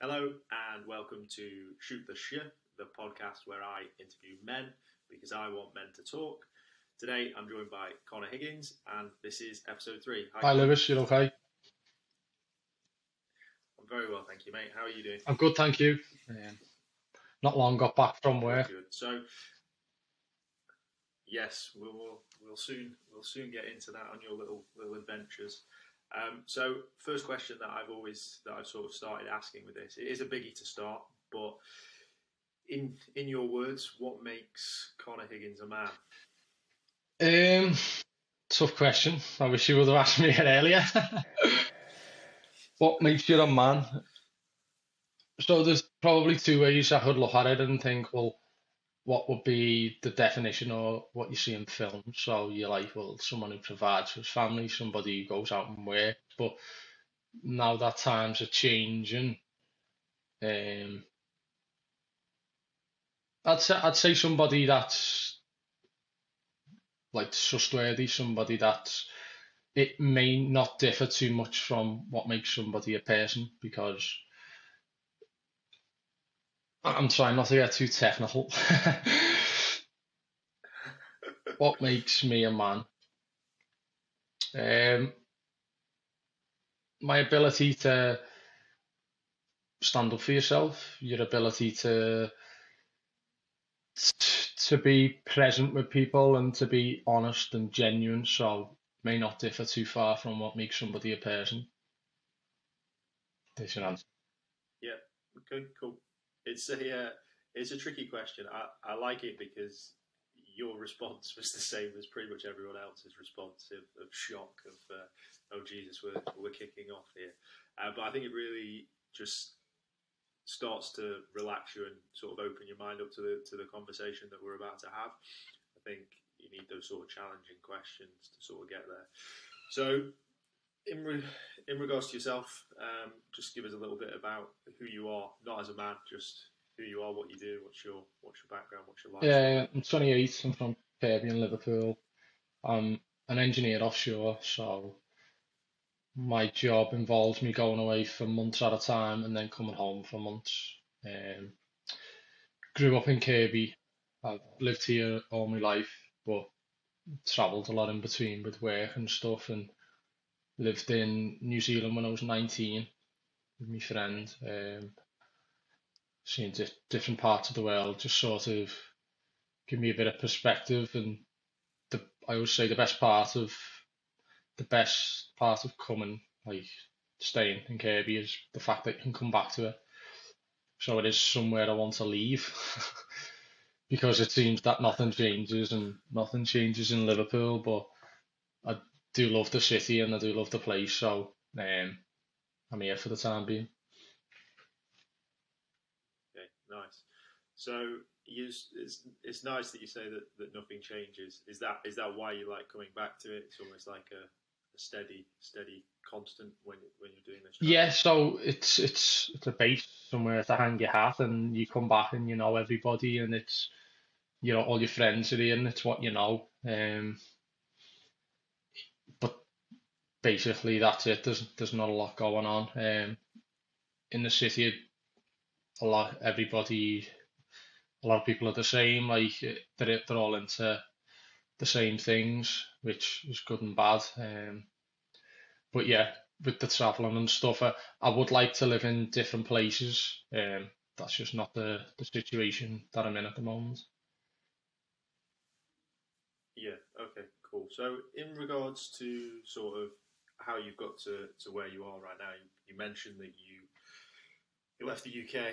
Hello and welcome to Shoot the Shit, the podcast where I interview men because I want men to talk. Today I'm joined by Connor Higgins and this is episode three. Hi, Connor. Lewis. You're okay? I'm very well, thank you, mate. How are you doing? I'm good, thank you. Um, not long got back from work. Good. So, yes, we'll, we'll we'll soon we'll soon get into that on your little little adventures. Um, so, first question that I've always that I've sort of started asking with this, it is a biggie to start, but in in your words, what makes Connor Higgins a man? Um, tough question. I wish you would have asked me it earlier. what makes you a man? So there's probably two ways I could look at it and think, well, what would be the definition of what you see in film? So you're like, well, someone who provides for his family, somebody who goes out and works. But now that times are changing, um, I'd say I'd say somebody that's like trustworthy, somebody that it may not differ too much from what makes somebody a person because I'm trying not to get too technical. What makes me a man? Um, my ability to stand up for yourself, your ability to to be present with people and to be honest and genuine, so may not differ too far from what makes somebody a person. There's your answer. Yeah, okay, cool. It's a uh, it's a tricky question. I, I like it because your response was the same as pretty much everyone else's response of, of shock of uh, oh Jesus we're we're kicking off here. Uh, but I think it really just starts to relax you and sort of open your mind up to the to the conversation that we're about to have. I think you need those sort of challenging questions to sort of get there. So in re- in regards to yourself, um, just give us a little bit about who you are, not as a man, just who you are, what you do, what's your what's your background, what's your life. Yeah, I'm 28. I'm from in Liverpool. I'm an engineer offshore, so my job involves me going away for months at a time and then coming home for months. Um, grew up in Kirkby. I've lived here all my life, but travelled a lot in between with work and stuff, and lived in New Zealand when I was 19 with my friend. Um, seeing di different parts of the world, just sort of give me a bit of perspective. And the I always say the best part of the best part of coming, like staying in Kirkby, is the fact that you can come back to it. So it is somewhere I want to leave because it seems that nothing changes and nothing changes in Liverpool, but I do love the city and I do love the place, so um, I'm here for the time being. Okay, nice. So you, it's it's nice that you say that, that nothing changes. Is that is that why you like coming back to it? It's almost like a, a steady steady constant when when you're doing this. job? Yeah, so it's it's it's a base somewhere to hang your hat, and you come back and you know everybody, and it's you know all your friends are here, and it's what you know. Um, basically that's it. There's there's not a lot going on. Um, in the city, a lot everybody, a lot of people are the same. Like eh, they're they're all into the same things, which is good and bad. Um, but yeah, with the traveling and stuff, I, I would like to live in different places. Um, that's just not the, the situation that I'm in at the moment. Yeah. Okay. Cool. So in regards to sort of how you've got to, to where you are right now, you, you mentioned that you you left the UK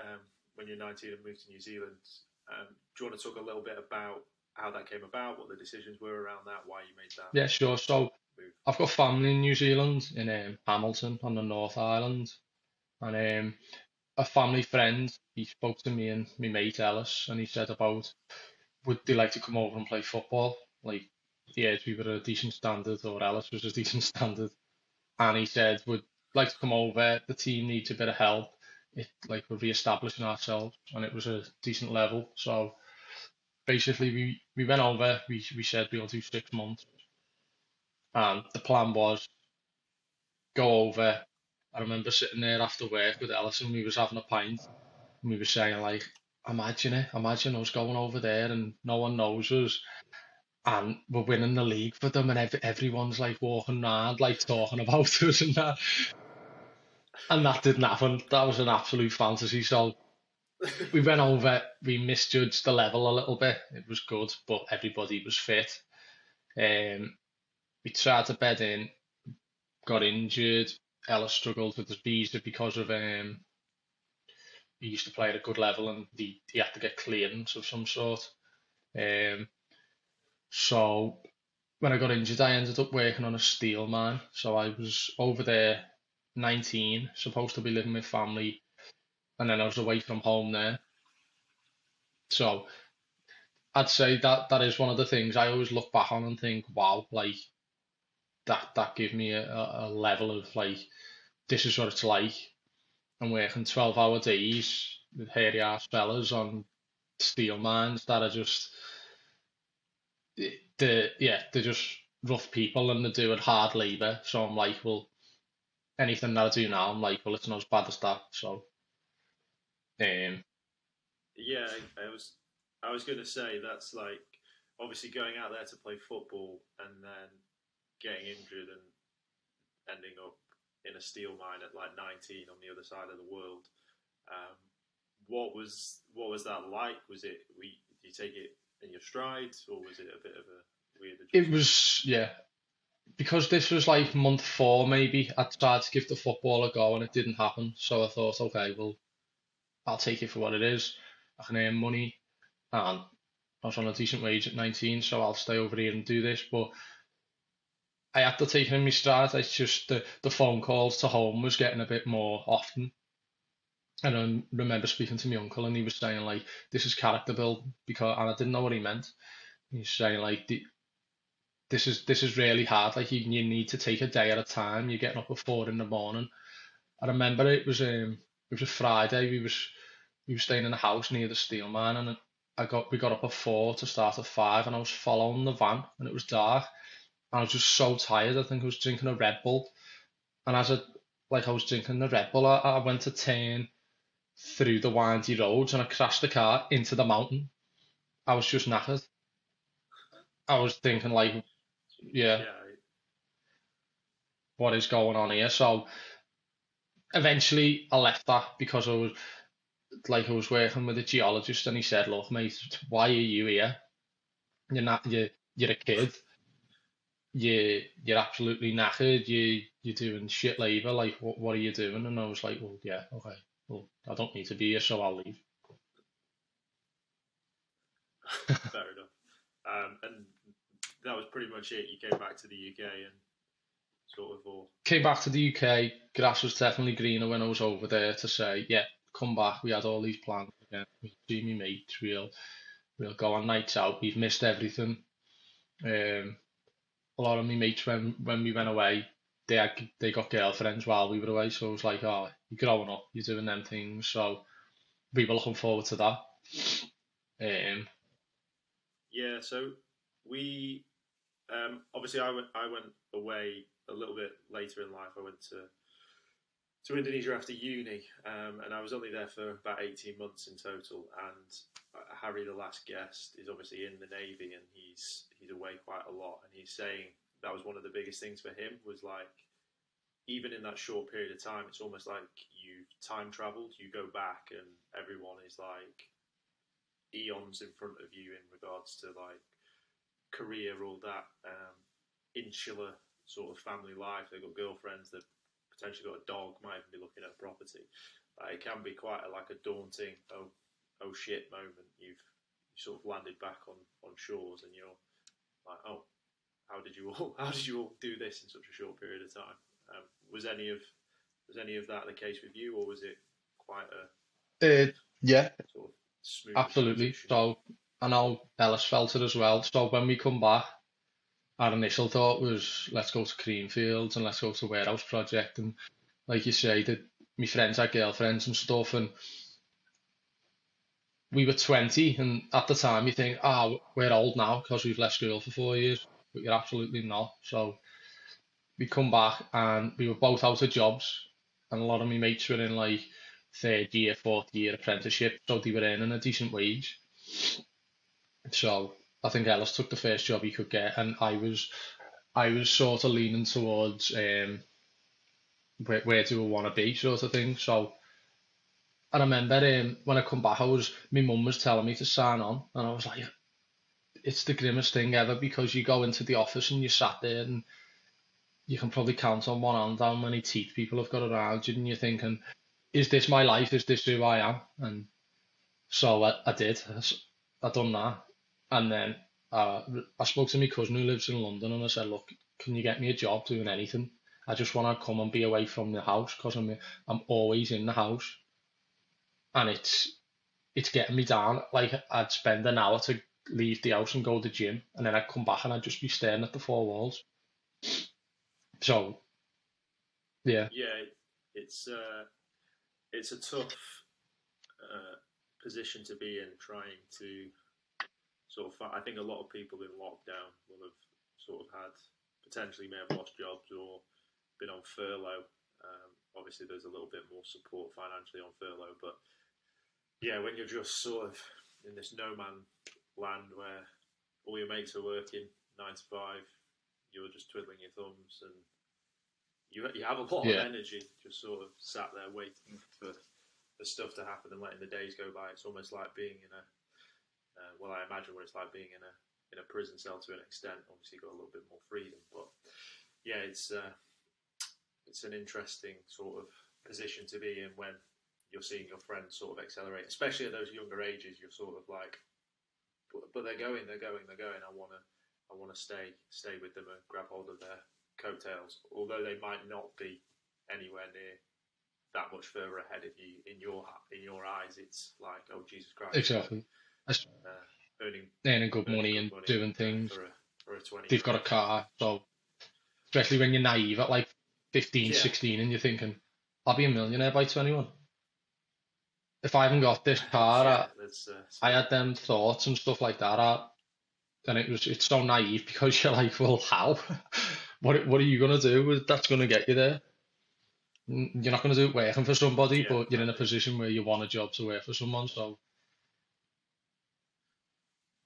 um, when you're 19 and moved to New Zealand. Um, do you want to talk a little bit about how that came about, what the decisions were around that, why you made that Yeah, sure. So move? I've got family in New Zealand, in um, Hamilton on the North Island, and um, a family friend, he spoke to me and my mate Ellis, and he said about would they like to come over and play football? Like, yeah, we were a decent standard, or Ellis was a decent standard, and he said would like to come over. The team needs a bit of help. It like we're re-establishing ourselves, and it was a decent level. So basically, we we went over. We we said we'll do six months, and the plan was go over, I remember sitting there after work with Ellison, we was having a pint, and we were saying like, imagine it, imagine us going over there and no one knows us, and we're winning the league for them, and ev everyone's like walking around like talking about us and that, and that didn't happen. That was an absolute fantasy. So we went over, we misjudged the level a little bit. It was good, but everybody was fit. Um, we tried to bed in, got injured. Ellis struggled with his visa because of um, he used to play at a good level and he, he had to get clearance of some sort. Um, so when I got injured, I ended up working on a steel mine. So I was over there, 19, supposed to be living with family, and then I was away from home there. So I'd say that that is one of the things I always look back on and think, wow, like that that gave me a, a level of like this is what it's like. I'm working twelve hour days with hairy ass fellas on steel mines that are just the yeah they're just rough people and they're doing hard labour. So I'm like, well, anything that I do now, I'm like, well, it's not as bad as that. So, um, yeah, I was I was going to say that's like obviously going out there to play football and then getting injured and ending up in a steel mine at like 19 on the other side of the world. Um, what was what was that like? Was it we you take it in your stride, or was it a bit of a weird? Adjustment? It was yeah, because this was like month four maybe. I tried to give the football a go and it didn't happen. So I thought, okay, well, I'll take it for what it is. I can earn money, and I was on a decent wage at 19, so I'll stay over here and do this. But I had to take it in my stride. It's just the, the phone calls to home was getting a bit more often. And I remember speaking to my uncle and he was saying like, this is character build because, and I didn't know what he meant. He's saying like, this is this is really hard. Like you, you need to take a day at a time. You're getting up at four in the morning. I remember it was um it was a Friday. We was we were staying in a house near the steel mine, and I got we got up at four to start at five, and I was following the van, and it was dark. And I was just so tired. I think I was drinking a Red Bull, and as I like I was drinking the Red Bull, I, I went to turn through the windy roads, and I crashed the car into the mountain. I was just knackered. I was thinking like, yeah, yeah, what is going on here? So eventually I left that because I was like I was working with a geologist, and he said, "Look, mate, why are you here? You're not you you're a kid." you you're absolutely knackered, you you're doing shit labour, like what what are you doing? And I was like, Well yeah, okay. Well I don't need to be here so I'll leave. fair enough. Um, and that was pretty much it. You came back to the UK and sort of all. Came back to the UK, grass was definitely greener when I was over there to say, Yeah, come back, we had all these plans again. We see me mates, we'll we'll go on nights out, we've missed everything. Um a lot of my mates when when we went away, they had, they got girlfriends while we were away, so it was like, oh, you're growing up, you're doing them things, so we were looking forward to that. Um, yeah, so we um, obviously I went I went away a little bit later in life. I went to to Indonesia after uni, um, and I was only there for about eighteen months in total. And Harry, the last guest, is obviously in the navy, and he's he's away quite a lot. And he's saying that was one of the biggest things for him was like, even in that short period of time, it's almost like you've time travelled. You go back, and everyone is like eons in front of you in regards to like career, all that um, insular sort of family life. They've got girlfriends, they've potentially got a dog, might even be looking at property. Like, it can be quite a, like a daunting, oh, oh shit moment. You've you sort of landed back on, on shores and you're like, oh, how did you all how did you all do this in such a short period of time? Um, was any of was any of that the case with you, or was it quite a uh, yeah sort of absolutely? transition? So I know Ellis felt it as well. So when we come back, our initial thought was let's go to Creamfields and let's go to warehouse project and like you say, that my friends had girlfriends and stuff and we were 20 and at the time you think ah oh, we're old now because we've left school for four years but you're absolutely not so we come back and we were both out of jobs and a lot of my mates were in like third year, fourth year apprenticeship, so they were earning a decent wage. So I think Ellis took the first job he could get, and I was I was sort of leaning towards um where, where do I want to be sort of thing. So I remember um, when I come back, I was my mum was telling me to sign on, and I was like, it's the grimmest thing ever because you go into the office and you sat there and you can probably count on one hand how many teeth people have got around you, and you're thinking, is this my life? Is this who I am? And so I, I did. I, I done that, and then uh, I spoke to my cousin who lives in London, and I said, look, can you get me a job doing anything? I just want to come and be away from the house because I'm I'm always in the house, and it's it's getting me down. Like I'd spend an hour to leave the house and go to the gym, and then I'd come back and I'd just be staring at the four walls. So, yeah, Yeah, it's uh, it's a tough uh, position to be in, trying to sort of. I think a lot of people in lockdown will have sort of had potentially may have lost jobs or been on furlough. Um, obviously, there's a little bit more support financially on furlough, but yeah, when you're just sort of in this no man land where all your mates are working nine to five, you're just twiddling your thumbs and you you have a lot Yeah. of energy just sort of sat there waiting for for stuff to happen and letting the days go by. It's almost like being in a uh, well, I imagine what it's like being in a in a prison cell to an extent. Obviously, you've got a little bit more freedom, but yeah, it's uh, it's an interesting sort of position to be in when you're seeing your friends sort of accelerate, especially at those younger ages. You're sort of like, but, but they're going, they're going, they're going. I want to, I want to stay, stay with them and grab hold of their coattails, although they might not be anywhere near that much further ahead of you in your in your eyes. It's like, oh Jesus Christ, exactly. That's uh, earning, earning good earning money good and money, doing things. for a for a. They've got a car, so especially when you're naive at like 15, Yeah. 16 and you're thinking, I'll be a millionaire by 21. If I haven't got this car, Yeah, I, that's, uh, I had them thoughts and stuff like that. I, and it was it's so naive because you're like, well, how? what what are you gonna do? That's gonna get you there. You're not gonna do it working for somebody, Yeah, but you're in a position where you want a job to work for someone. So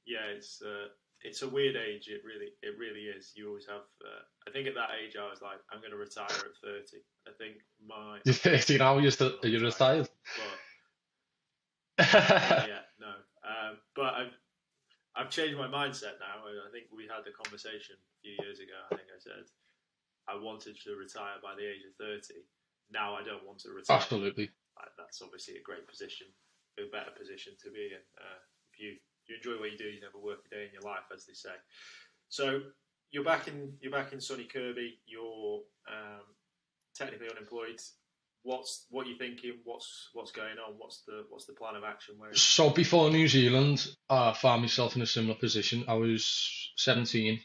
yeah, it's uh, it's a weird age. It really it really is. You always have. Uh, I think at that age, I was like, I'm going to retire at 30. I think my you're 30 now. You're still are retired? but yet, no. Um, but I've I've changed my mindset now. I think we had the conversation a few years ago. I think I said I wanted to retire by the age of 30. Now I don't want to retire. Absolutely. That's obviously a great position, a better position to be in. Uh, if you you enjoy what you do, you never work a day in your life, as they say. So you're back in you're back in sunny Kirkby. You're um, technically unemployed. What's what you thinking? What's what's going on? What's the what's the plan of action? Where So before New Zealand, I found myself in a similar position. I was 17,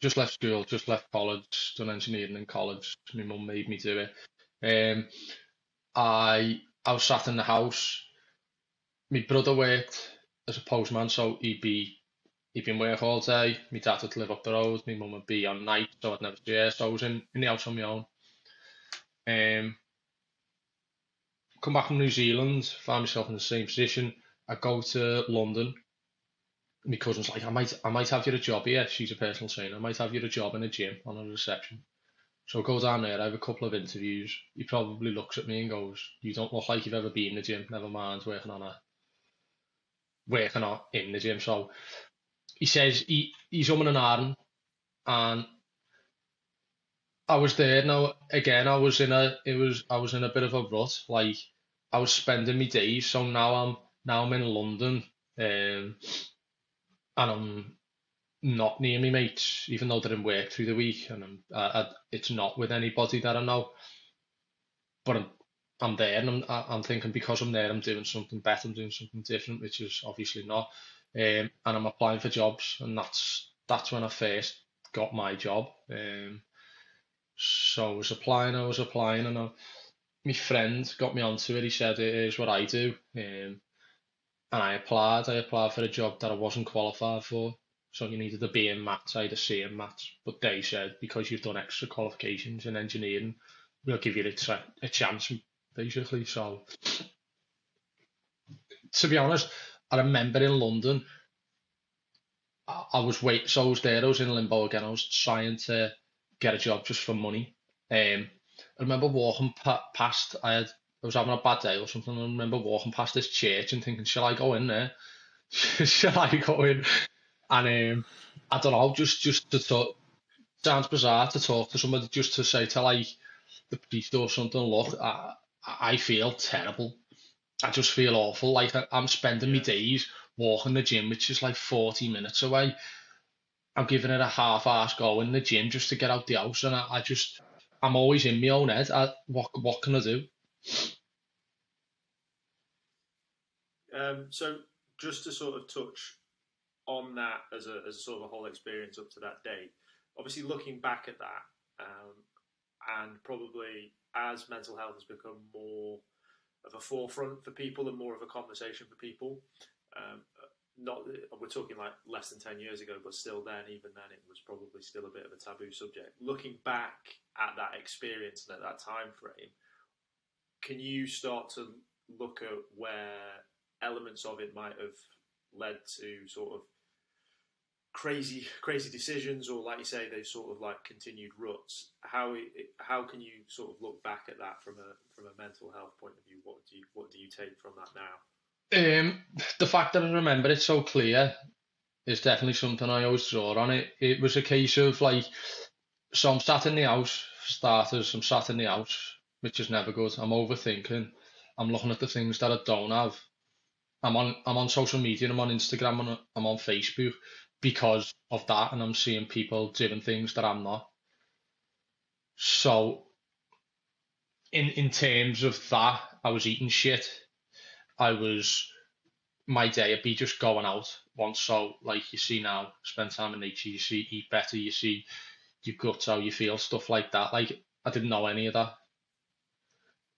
just left school, just left college, done engineering in college. My mum made me do it. Um, I I was sat in the house. My brother worked as a postman, so he'd be he'd be in work all day. My dad would live up the road. My mum would be on night, so I'd never see her. So I was in, in the house on my own. Um, come back from New Zealand, find myself in the same position. I go to London. My cousin's like, I might, I might have you a job here. She's a personal trainer. I might have you a job in a gym on a reception. So I go down there. I have a couple of interviews. He probably looks at me and goes, "You don't look like you've ever been in the gym. Never mind working on a, working on in the gym." So he says he he's umming and ahhing, and I was there now again. I was in a it was I was in a bit of a rut. Like I was spending my days. So now I'm now I'm in London, um, and I'm not near me mates, even though they're in work through the week, and I'm I, I, it's not with anybody that I know. But I'm I'm there, and I'm I- I'm thinking because I'm there, I'm doing something better. I'm doing something different, which is obviously not. Um, and I'm applying for jobs, and that's that's when I first got my job. Um. So I was applying, I was applying, and I, my friend got me onto it. He said, "Here's what I do," um, and I applied. I applied for a job that I wasn't qualified for, so you needed a B in maths. I had a C in maths, but they said because you've done extra qualifications in engineering, we'll give you a, a chance, basically. So, to be honest, I remember in London, I, I was wait, so I was there, I was in limbo again. I was trying to get a job just for money. Um, I remember walking pa past, I had, I was having a bad day or something. I remember walking past this church and thinking, shall I go in there? shall I go in? And um, I don't know, just just to talk. Sounds bizarre to talk to somebody just to say to like the priest or something. Look, I I feel terrible. I just feel awful. Like I, I'm spending my days walking the gym, which is like 40 minutes away. I'm giving it a half-ass go in the gym just to get out the house, and I, I just I'm always in my own head. I, what what can I do? Um, so just to sort of touch on that as a, as a sort of a whole experience up to that date, obviously looking back at that, um, and probably as mental health has become more of a forefront for people and more of a conversation for people, um, not we're talking like less than 10 years ago but still then even then it was probably still a bit of a taboo subject. Looking back at that experience and at that time frame can you start to look at where elements of it might have led to sort of crazy crazy decisions or like you say they sort of like continued ruts? How how can you sort of look back at that from a from a mental health point of view? What do you what do you take from that now um, the fact that I remember it so clear is definitely something I always draw on. It it was a case of like, so I'm sat in the house, starters, I'm sat in the house, which is never good. I'm overthinking. I'm looking at the things that I don't have. I'm on I'm on social media, I'm on Instagram, and I'm on Facebook because of that, and I'm seeing people doing things that I'm not. So, in in terms of that, I was eating shit I was my day would be just going out once so like you see now spend time in nature you see eat better you see your guts how you feel stuff like that. Like I didn't know any of that.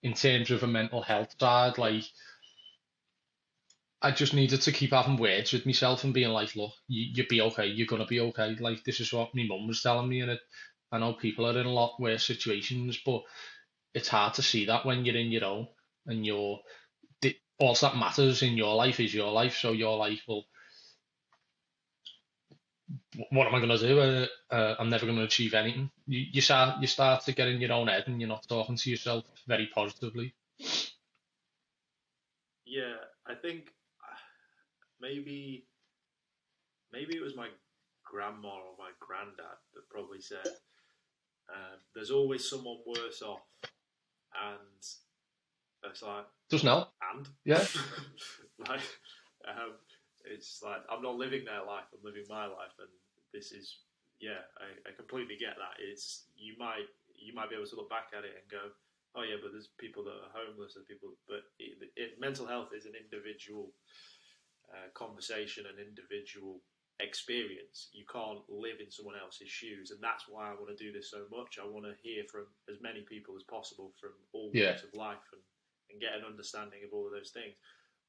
In terms of a mental health side like I just needed to keep having words with myself and being like look you, you'll be okay you're gonna be okay. Like this is what my mum was telling me and it, I know people are in a lot worse situations but it's hard to see that when you're in your own and you're all that matters in your life is your life. So your life will. What am I going to do? Uh, uh, I'm never going to achieve anything. You, you start you start to get in your own head, and you're not talking to yourself very positively. Yeah, I think uh, maybe maybe it was my grandma or my granddad that probably said, uh, "There's always someone worse off," and it's like doesn't help. And yeah, like um, it's like I'm not living their life. I'm living my life, and this is yeah. I, I completely get that. It's you might you might be able to look back at it and go, oh yeah, but there's people that are homeless. There's people, but it, it, mental health is an individual uh, conversation, an individual experience. You can't live in someone else's shoes, and that's why I want to do this so much. I want to hear from as many people as possible from all yeah. walks of life and and get an understanding of all of those things.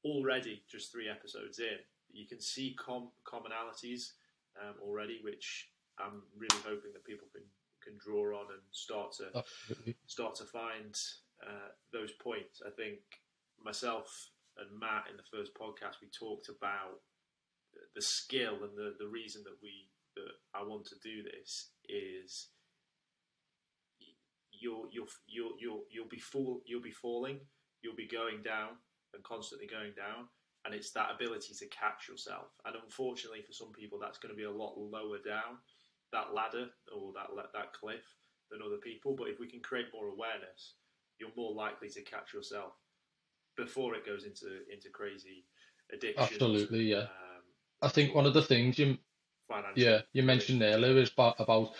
Already, just three episodes in, you can see com- commonalities um, already, which I'm really hoping that people can can draw on and start to Absolutely. start to find uh, those points. I think myself and Matt in the first podcast we talked about the skill and the, the reason that we that I want to do this is you'll you'll you'll you'll you'll be fall you'll be falling you'll be going down and constantly going down. And it's that ability to catch yourself. And unfortunately, for some people, that's going to be a lot lower down that ladder or that that cliff than other people. But if we can create more awareness, you're more likely to catch yourself before it goes into into crazy addiction. Absolutely, yeah. Um, I think one of the things you yeah you mentioned earlier is about, about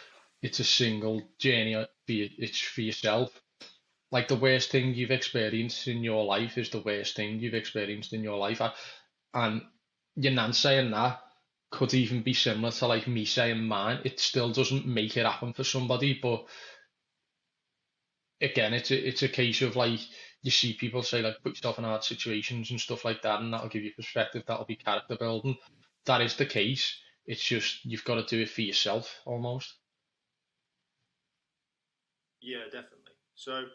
it's a single journey for you, it's for yourself like the worst thing you've experienced in your life is the worst thing you've experienced in your life. And your nan saying that could even be similar to like me saying mine. It still doesn't make it happen for somebody, but again, it's a, it's a case of like you see people say like put yourself in hard situations and stuff like that, and that'll give you perspective. That'll be character building. That is the case. It's just you've got to do it for yourself almost. Yeah, definitely. So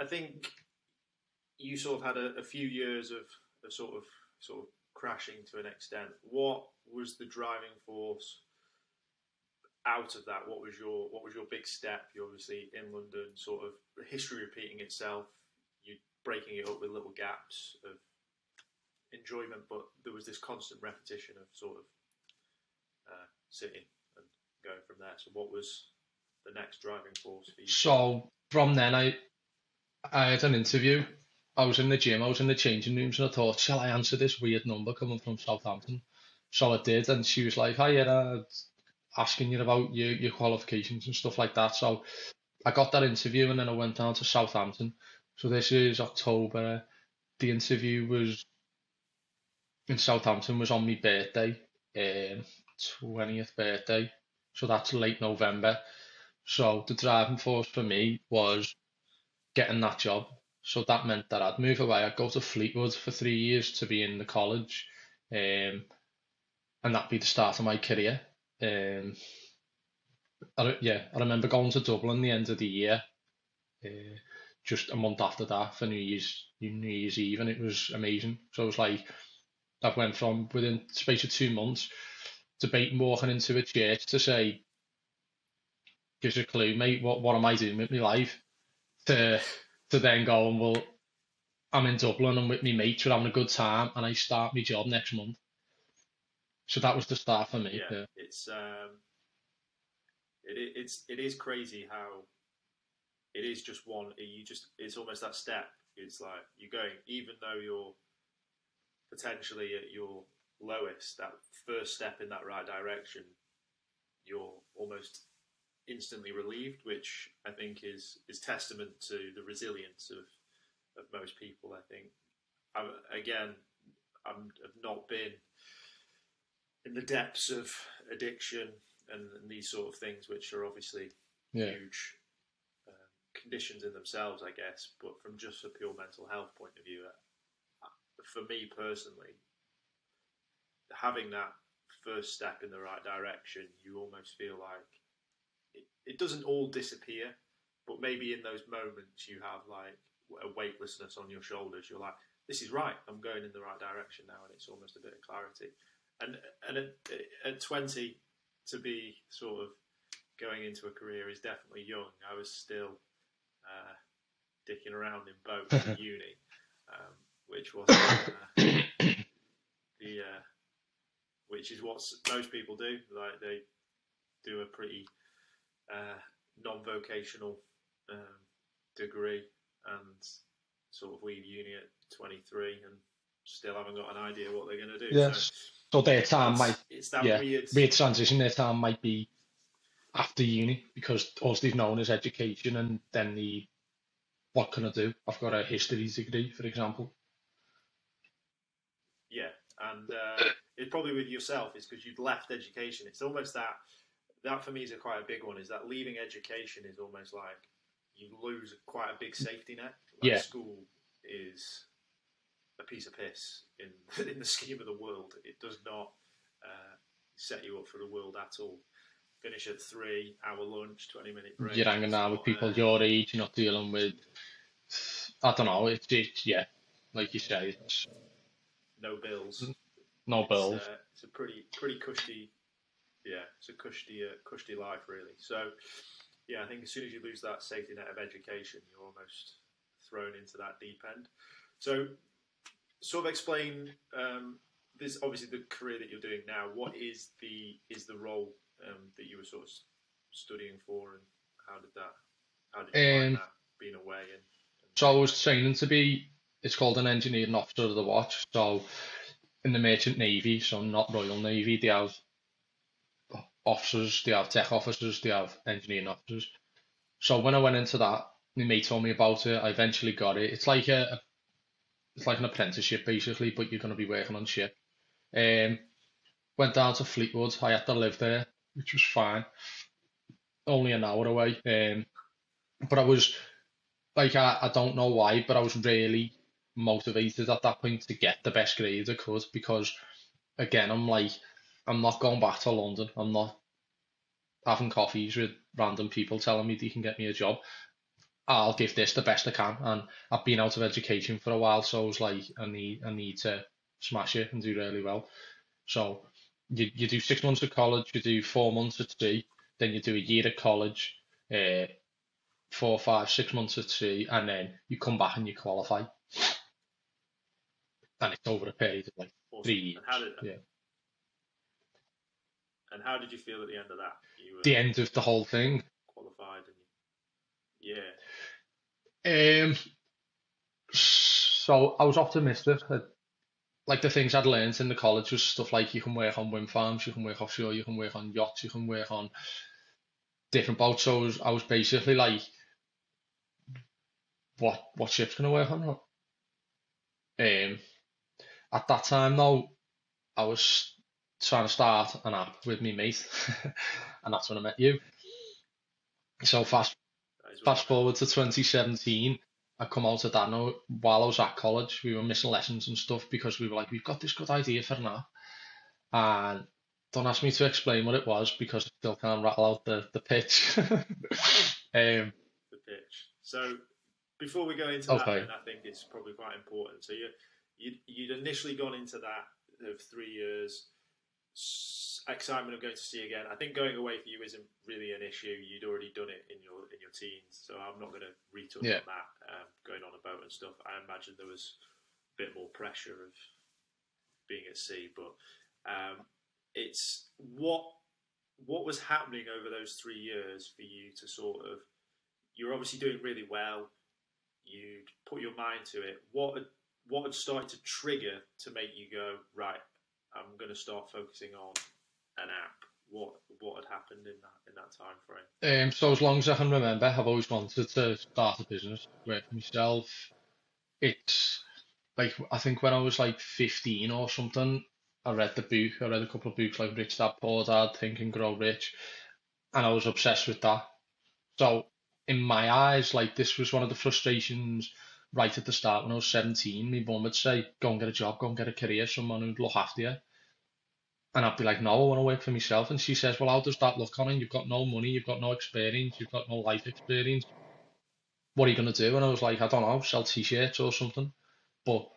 I think you sort of had a, a few years of, of sort of sort of crashing to an extent. What was the driving force out of that? What was your what was your big step? You obviously in London, sort of history repeating itself. You breaking it up with little gaps of enjoyment, but there was this constant repetition of sort of uh, sitting and going from there. So, what was the next driving force for you? So from then, I I had an interview. I was in the gym. I was in the changing rooms, and I thought, shall I answer this weird number coming from Southampton? So I did, and she was like, "Hi, yeah, asking you about your your qualifications and stuff like that." So I got that interview, and then I went down to Southampton. So this is October. The interview was in Southampton was on my birthday, um, 20th birthday. So that's late November. So the driving force for me was getting that job. So that meant that I'd move away. I'd go to Fleetwood for three years to be in the college, um, and that'd be the start of my career. Um, I, yeah, I remember going to Dublin the end of the year, uh, just a month after that for New Year's New Year's Eve, and it was amazing. So it was like I went from within space of two months debating walking into a church to say, gives a clue, mate, what, what am I doing with my life? To to then going, well, I'm in Dublin and with my mates, we're having a good time, and I start my job next month. So that was the start for me. Yeah, it's um, it it's it is crazy how it is just one. You just it's almost that step. It's like you're going, even though you're potentially at your lowest, that first step in that right direction, you're almost instantly relieved, which I think is is testament to the resilience of of most people. I think, I, again, I'm, I've not been in the depths of addiction and, and these sort of things, which are obviously yeah. huge uh, conditions in themselves, I guess. But from just a pure mental health point of view, uh, for me personally, having that first step in the right direction, you almost feel like it, it doesn't all disappear, but maybe in those moments you have like a weightlessness on your shoulders. You're like, this is right. I'm going in the right direction now, and it's almost a bit of clarity. And and at, at 20, to be sort of going into a career is definitely young. I was still uh, dicking around in boats at uni, um, which was uh, the uh, which is what most people do. Like they do a pretty uh, non-vocational um, degree and sort of leave uni at 23 and still haven't got an idea what they're going to do. Yes. So, so their time might it's that yeah, weird weird transition. Their time might be after uni because all they've known is education and then the what can I do? I've got a history degree, for example. Yeah, and uh, it's probably with yourself is because you've left education. It's almost that that for me is a quite a big one. Is that leaving education is almost like you lose quite a big safety net. Like yeah. School is a piece of piss in in the scheme of the world. It does not uh, set you up for the world at all. Finish at three, hour lunch, twenty minute break. You're hanging out with people uh, your age. You're not dealing with. I don't know. It's, it's yeah, like you say, it's no bills. No it's, bills. Uh, it's a pretty pretty cushy, yeah, it's a cushy uh, cushy life really. So yeah, I think as soon as you lose that safety net of education, you're almost thrown into that deep end. So sort of explain um, this obviously the career that you're doing now. What is the is the role um, that you were sort of studying for, and how did that how did you find Um, that being away and, and So I was training to be, it's called an engineering officer of the watch. So in the merchant navy, so not Royal Navy, they have officers, they have tech officers, they have engineering officers. So when I went into that, my mate told me about it. I eventually got it. It's like a, it's like an apprenticeship basically, but you're going to be working on ship. Um, went down to Fleetwood. I had to live there, which was fine. Only an hour away. Um, but I was like, I, I don't know why, but I was really motivated at that point to get the best grades I could because, again, I'm like, I'm not going back to London. I'm not. having coffees with random people telling me they can get me a job. I'll give this the best I can, and I've been out of education for a while, so I was like, I need I need to smash it and do really well. So you you do six months of college, you do four months at sea, then you do a year at college, uh, four, five, six months at sea, and then you come back and you qualify. And it's over a period of like three years. Did Yeah. And how did you feel at the end of that? You The end of the whole thing. qualified and you, yeah. Um, so I was optimistic. that, Like the things I'd learned in the college was stuff like you can work on wind farms, you can work offshore, you can work on yachts, you can work on different boats. So I was, I was basically like, what what ship's gonna work on? Um, at that time though, I was trying to start an app with me mate, and that's when I met you. So fast That Fast forward to 2017, I come out of that now while I was at college. We were missing lessons and stuff because we were like, we've got this good idea for an app. And don't ask me to explain what it was because I still can't rattle out the, the pitch. um, the pitch. So before we go into that, Okay. then, I think it's probably quite important. So you, you you'd initially gone into that of three years, excitement of going to sea again. I think going away for you isn't really an issue. You'd already done it in your in your teens, so I'm not going to retouch Yeah. on that. Um, going on a boat and stuff. I imagine there was a bit more pressure of being at sea, but um, it's what what was happening over those three years for you to sort of you're obviously doing really well. You'd put your mind to it. What had, what had started to trigger to make you go right? I'm going to start focusing on an app. What what had happened in that in that time frame? um, so as long as I can remember, I've always wanted to start a business, for myself. It's like I think when I was like 15 or something, I read the book. I read a couple of books like Rich Dad Poor Dad, Think and Grow Rich, and I was obsessed with that. So in my eyes, like this was one of the frustrations right at the start when I was 17. My mum would say, "Go and get a job, go and get a career, someone who'd look after you." And I'd be like, "No, I want to work for myself." And she says, "Well, how does that look on it? You've got no money, you've got no experience, you've got no life experience. What are you gonna do?" And I was like, "I don't know, sell t-shirts or something." But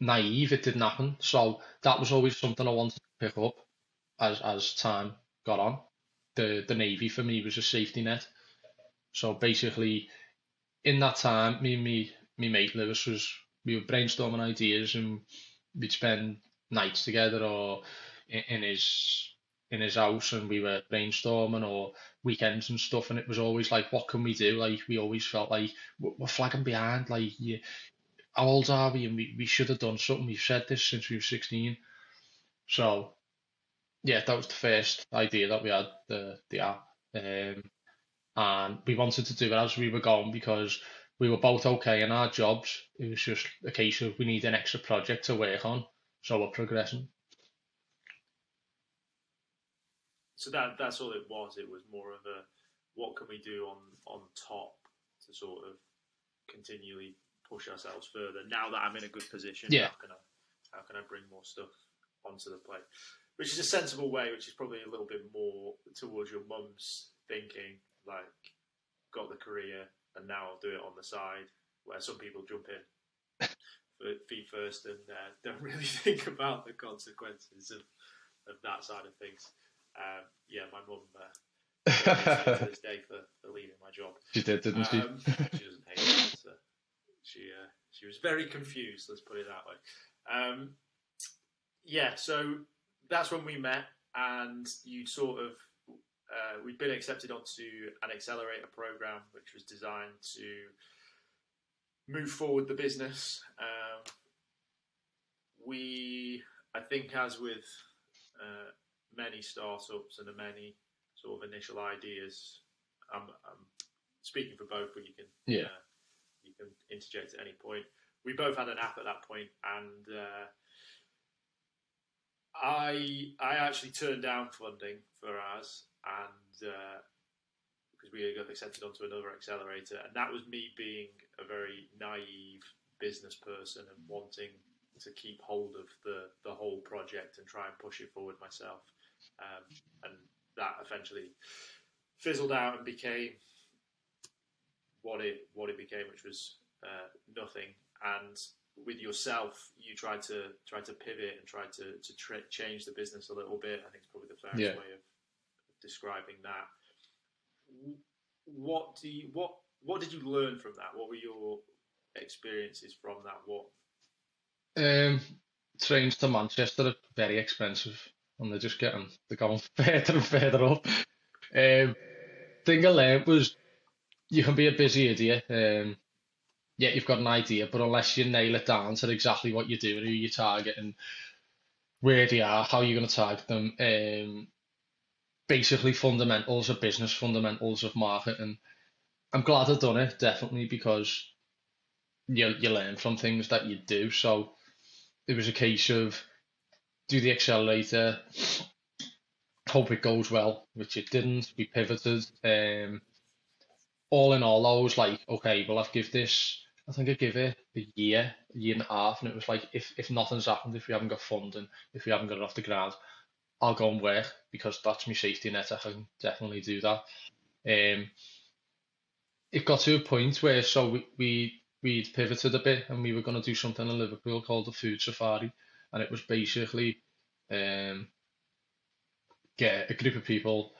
naive, it didn't happen. So that was always something I wanted to pick up as as time got on. The the navy for me was a safety net. So basically, in that time, me and me me mate Lewis was we were brainstorming ideas and we'd spend nights together or in, in his in his house and we were brainstorming or weekends and stuff. And it was always like what can we do? Like we always felt like we're flagging behind like you, how old are we? And we, we should have done something. We've said this since we were 16 so yeah that was the first idea that we had the the app. Um, and we wanted to do it as we were going because we were both okay in our jobs it was just a case of we need an extra project to work on so we're progressing So that that's all it was. It was more of a what can we do on on top to sort of continually push ourselves further. Now that I'm in a good position, Yeah. how can I how can I bring more stuff onto the plate? Which is a sensible way, which is probably a little bit more towards your mum's thinking, like got the career and now I'll do it on the side, where some people jump in for- feet first and uh, don't really think about the consequences of, of that side of things. Um, yeah, my mum uh, to this day for, for leaving my job. she did didn't she Um, she doesn't hate it. So she uh, she was very confused. Let's put it that way. Um, yeah, so that's when we met, and you sort of uh, we'd been accepted onto an accelerator program, which was designed to move forward the business. Um, we, I think, as with uh, many startups and the many sort of initial ideas, I'm, I'm speaking for both, but you can Yeah. uh, you can interject at any point. We both had an app at that point, and uh, I I actually turned down funding for us, and uh, because we got accepted onto another accelerator, and that was me being a very naive business person and wanting to keep hold of the the whole project and try and push it forward myself. Um, and that eventually fizzled out and became what it what it became, which was uh, nothing. And with yourself, you tried to try to pivot and try to to tra- change the business a little bit. I think it's probably the fairest Yeah. way of describing that. What do you what what did you learn from that? What were your experiences from that? What Um, trains to Manchester are very expensive, and they're just getting they're going further and further up. Um, thing I learned was you can be a busy idiot. Um, yeah, you've got an idea, but unless you nail it down to exactly what you're doing, who you target, and where they are, how you're going to target them, um, basically fundamentals of business, fundamentals of marketing. I'm glad I've done it, definitely, because you you learn from things that you do. So it was a case of do the accelerator, hope it goes well, which it didn't. We pivoted. Um, all in all, I was like, okay, well, I've give this. I think I give it a year, a year and a half, and it was like, if if nothing's happened, if we haven't got funding, if we haven't got it off the ground, I'll go and work because that's my safety net. I can definitely do that. Um, it got to a point where so we we we'd pivoted a bit and we were going to do something in Liverpool called the Food Safari, and it was basically um get a group of people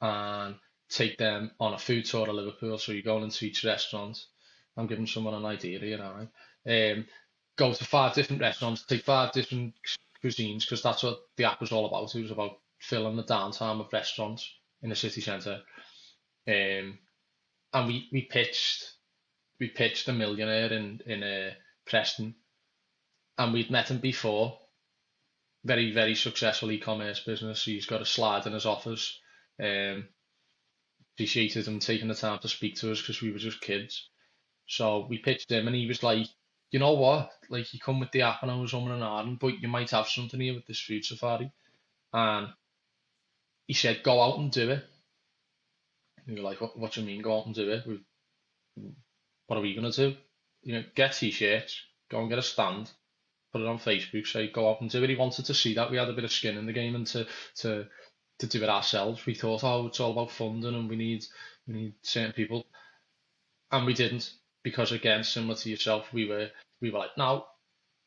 and take them on a food tour of Liverpool. So you're going into each restaurant. I'm giving someone an idea here now. Um, go to five different restaurants, take five different cuisines because that's what the app was all about. It was about filling the downtime of restaurants in the city centre. Um, and we, we pitched we pitched a millionaire in in uh, Preston, and we'd met him before. Very very successful e-commerce business. He's got a slide in his office. Um, appreciated him taking the time to speak to us because we were just kids. So we pitched him, and he was like, "You know what? Like you come with the app, and I was umming and ahhing, but you might have something here with this food safari." And he said, "Go out and do it." And we like, "What? What do you mean, go out and do it? We what are we gonna do? You know, get t-shirts, go and get a stand, put it on Facebook, say go out and do it. He wanted to see that we had a bit of skin in the game and to to to do it ourselves. We thought, oh, it's all about funding and we need we need certain people, and we didn't because again, similar to yourself, we were we were like, no,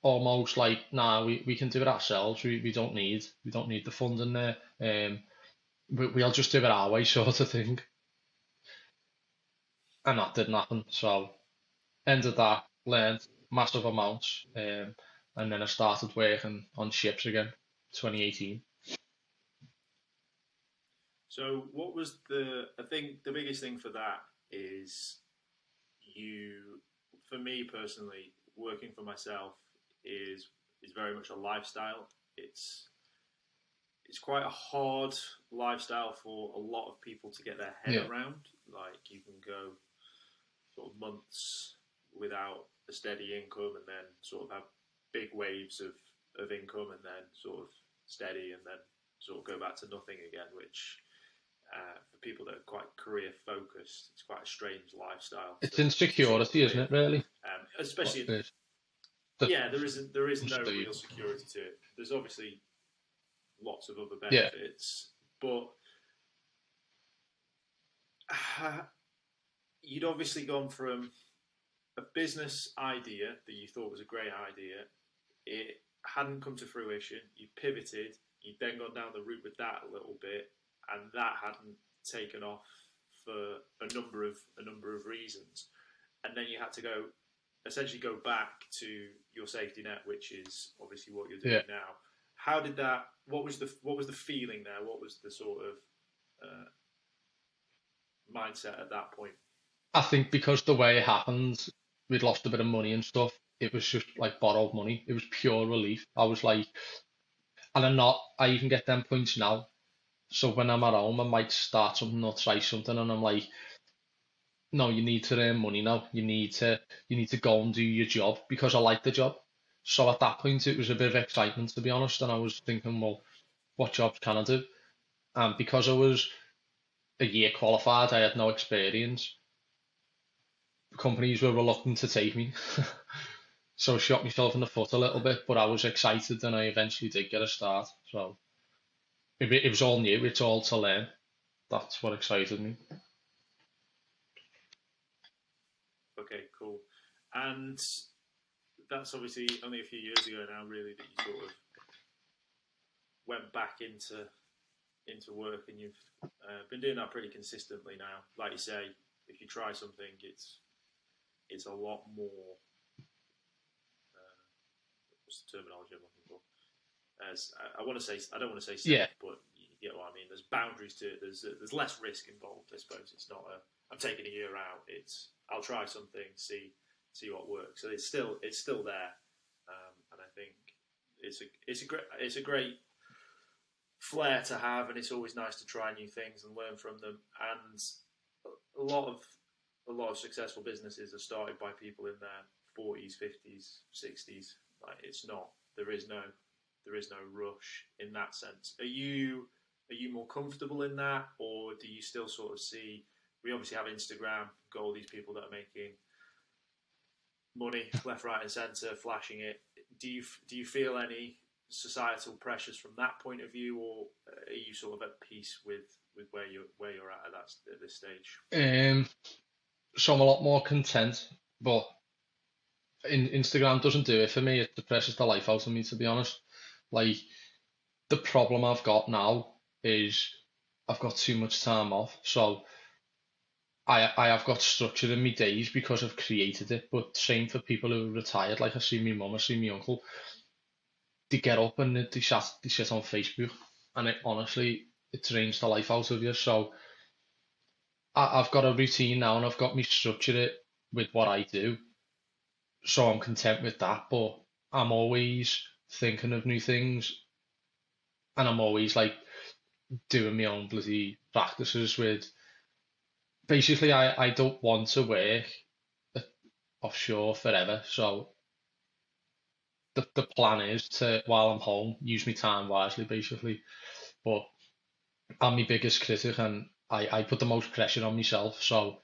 almost like, nah, we, we can do it ourselves. We we don't need we don't need the funding there. Um, we, we'll just do it our way, sort of thing and that didn't happen. So ended that, learned massive amounts, um, and then I started working on ships again, 2018. So, what was the? I think the biggest thing for that is you. For me personally, working for myself is is very much a lifestyle. It's it's quite a hard lifestyle for a lot of people to get their head Yeah. around. Like you can go sort of months without a steady income, and then sort of have big waves of of income, and then sort of steady, and then sort of go back to nothing again, which uh, for people that are quite career focused, it's quite a strange lifestyle. It's insecurity, isn't it, really? Um, especially, What it is. The- yeah, there isn't there is no real security to it. There's obviously lots of other Yeah. benefits, but uh, you'd obviously gone from a business idea that you thought was a great idea. It hadn't come to fruition. You pivoted. You'd then gone down the route with that a little bit, and that hadn't taken off for a number of a number of reasons. And then you had to go essentially go back to your safety net, which is obviously what you're doing Yeah. now. How did that? What was the what was the feeling there? What was the sort of uh, mindset at that point? I think because the way it happened, we'd lost a bit of money and stuff. It was just like borrowed money. It was pure relief. I was like, and I'm not. I even get them points now. So when I'm at home, I might start something or try something, and I'm like, no, you need to earn money now. You need to you need to go and do your job because I like the job. So at that point, it was a bit of excitement to be honest, and I was thinking, well, what jobs can I do? And because I was a year qualified, I had no experience. Companies were reluctant to take me. So I shot myself in the foot a little bit, but I was excited and I eventually did get a start. So it, it was all new, it's all to learn. that's what excited me. Okay, cool. And that's obviously only a few years ago now, really, that you sort of went back into into work, and you've uh, been doing that pretty consistently now. Like you say, if you try something, it's it's a lot more. Uh, what's the terminology I'm looking? As I, I want to say, I don't want to say safe, Yeah. but you know what I mean. There's boundaries to it. There's there's less risk involved. I suppose it's not a. I'm taking a year out. It's I'll try something, see see what works. So it's still it's still there, um, and I think it's a it's a great it's a great flair to have, and it's always nice to try new things and learn from them. And a lot of a lot of successful businesses are started by people in their forties, fifties, sixties. Like it's not there is no there is no rush in that sense. Are you are you more comfortable in that, or do you still sort of see? We obviously have Instagram, got all these people that are making money left, right, and centre, flashing it. Do you do you feel any societal pressures from that point of view, or are you sort of at peace with, with where you where you're at at that at this stage? Um, so I'm a lot more content, but in, Instagram doesn't do it for me. It depresses the life out of me, to be honest. Like the problem I've got now is I've got too much time off, so I I have got structure in my days because I've created it. But same for people who are retired. Like I see my mum, I see my uncle. They get up and they, chat, they sit on Facebook, and it honestly it drains the life out of you. So I've got a routine now, and I've got me structure it with what I do. So I'm content with that. But I'm always thinking of new things, and I'm always like doing my own bloody practices with basically I, I don't want to work offshore forever. So the the plan is to while I'm home use my time wisely basically. But I'm my biggest critic and I, I put the most pressure on myself. So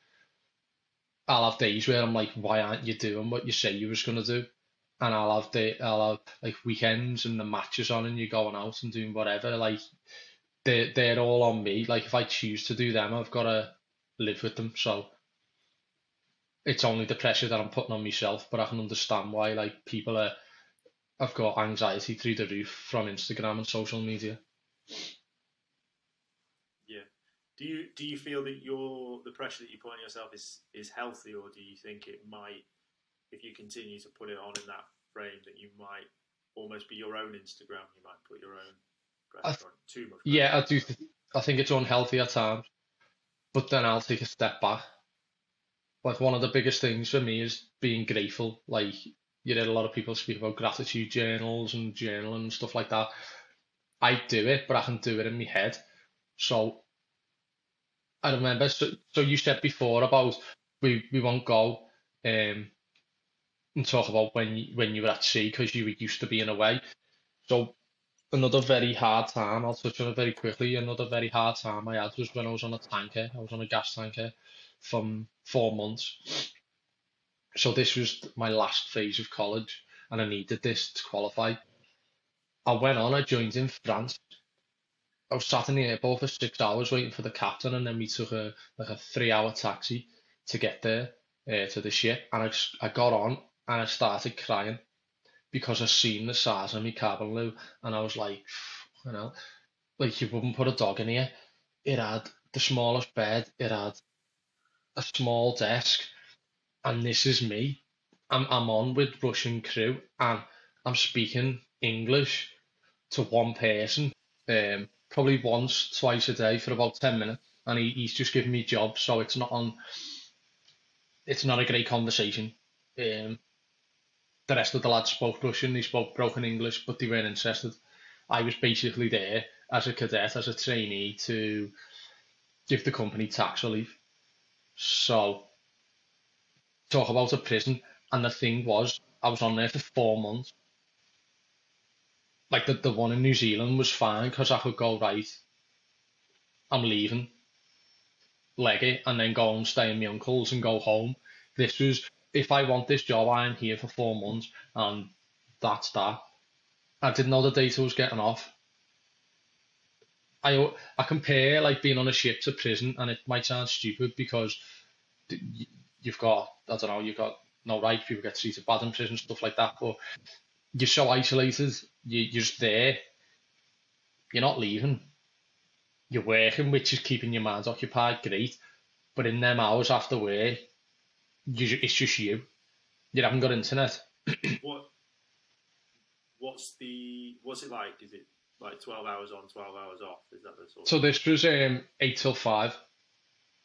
I'll have days where I'm like, why aren't you doing what you say you was gonna do? And I'll have day I'll have like weekends and the matches on and you're going out and doing whatever. Like they're they're all on me. Like if I choose to do them, I've gotta live with them. So it's only the pressure that I'm putting on myself, but I can understand why like people are I've got anxiety through the roof from Instagram and social media. Yeah. Do you do you feel that your the pressure that you put on yourself is is healthy, or do you think it might, if you continue to put it on in that frame, that you might almost be your own Instagram? You might put your own pressure on too much. Yeah, I do. Th I think it's unhealthy at times, but then I'll take a step back. Like one of the biggest things for me is being grateful. Like you hear a lot of people speak about gratitude journals and journaling and stuff like that. I do it, but I can do it in my head. So I remember. So, so you said before about we we won't go um and talk about when you, when you were at sea because you were used to being away. So another very hard time, I'll touch on it very quickly. Another very hard time I had was when I was on a tanker. I was on a gas tanker from four months. So this was my last phase of college, and I needed this to qualify. I went on, I joined in France. I was sat in the airport for six hours waiting for the captain, and then we took a like a three-hour taxi to get there uh, to the ship. And I got on and I started crying because I seen the size of my cabin loo, and I was like, you know, like you wouldn't put a dog in here. It had the smallest bed, it had a small desk, and this is me. I'm I'm on with Russian crew, and I'm speaking English to one person, um, probably once, twice a day for about ten minutes, and he, he's just giving me jobs, so it's not on. It's not a great conversation. Um, the rest of the lads spoke Russian, they spoke broken English, but they weren't interested. I was basically there as a cadet, as a trainee, to give the company tax relief. So, talk about a prison, and the thing was, I was on there for four months. Like the, the one in New Zealand was fine because I could go, right, I'm leaving, leg it, and then go and stay in my uncle's and go home. This was, if I want this job, I'm here for four months, and that's that. I didn't know the data was getting off. I I compare like being on a ship to prison, and it might sound stupid because you've got I don't know you've got no right people get treated bad in prison stuff like that, but you're so isolated, you, you're just there. You're not leaving. You're working, which is keeping your mind occupied, great. But in them hours after work, you, it's just you. You haven't got internet. what? What's the? What's it like? Is it like twelve hours on, twelve hours off? Is that the sort? So this was um eight till five,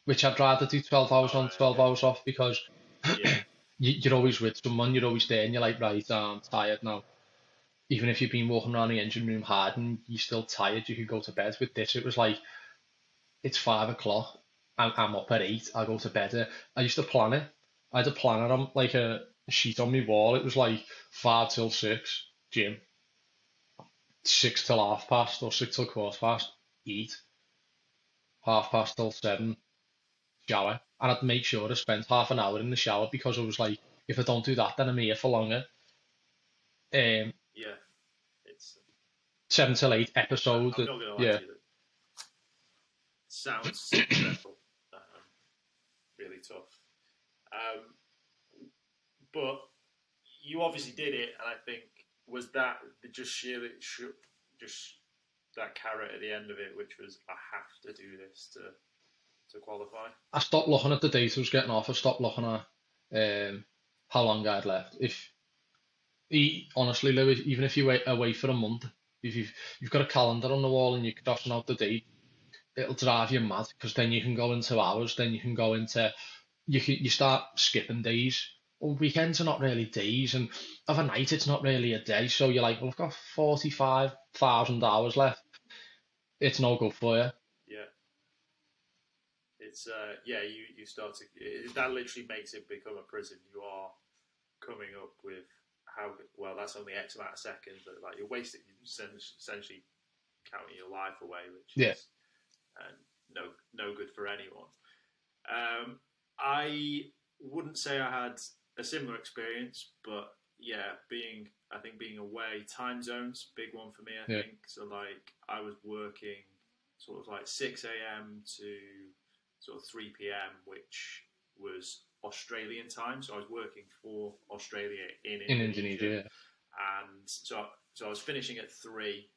which I'd rather do twelve hours on, twelve hours off because yeah. you, are always with someone. You're always there, and you're like, right, I'm tired now. Even if you've been walking around the engine room hard and you're still tired, you could go to bed. With this, it was like, it's five o'clock. I'm, I'm up at eight. I go to bed. I used to plan it. I had a planner on like a sheet on my wall. It was like five till six, gym. Six till half past or six till quarter past, eat. Half past till seven, shower. And I'd make sure I spent half an hour in the shower because I was like, if I don't do that, then I'm here for longer. Um, yeah, it's seven till eight episode. I'm not gonna lie yeah. to you. Sounds dreadful. Um, really tough. Um, but you obviously did it, and I think was that just sheer just that carrot at the end of it, which was I have to do this to to qualify. I stopped looking at the date I was getting off. I stopped looking at um, how long I had left. If he, honestly, Lewis, even if you wait away for a month, if you've you've got a calendar on the wall and you're crossing out the date, it'll drive you mad because then you can go into hours, then you can go into you you start skipping days. Well, weekends are not really days, and of a night it's not really a day. So you're like, well, I've got forty five thousand hours left. It's no good for you. Yeah. It's uh yeah you you start to it, that literally makes it become a prison. You are coming up with how well that's only X amount of seconds, but like you're wasting essentially counting your life away, which yeah. is uh, no no good for anyone. Um, I wouldn't say I had a similar experience, but yeah, being I think being away, time zones, big one for me. I yeah. think so. Like I was working sort of like six a.m. to sort of three p.m., which was Australian time. So I was working for Australia in Indonesia, in Indonesia yeah. and so so I was finishing at three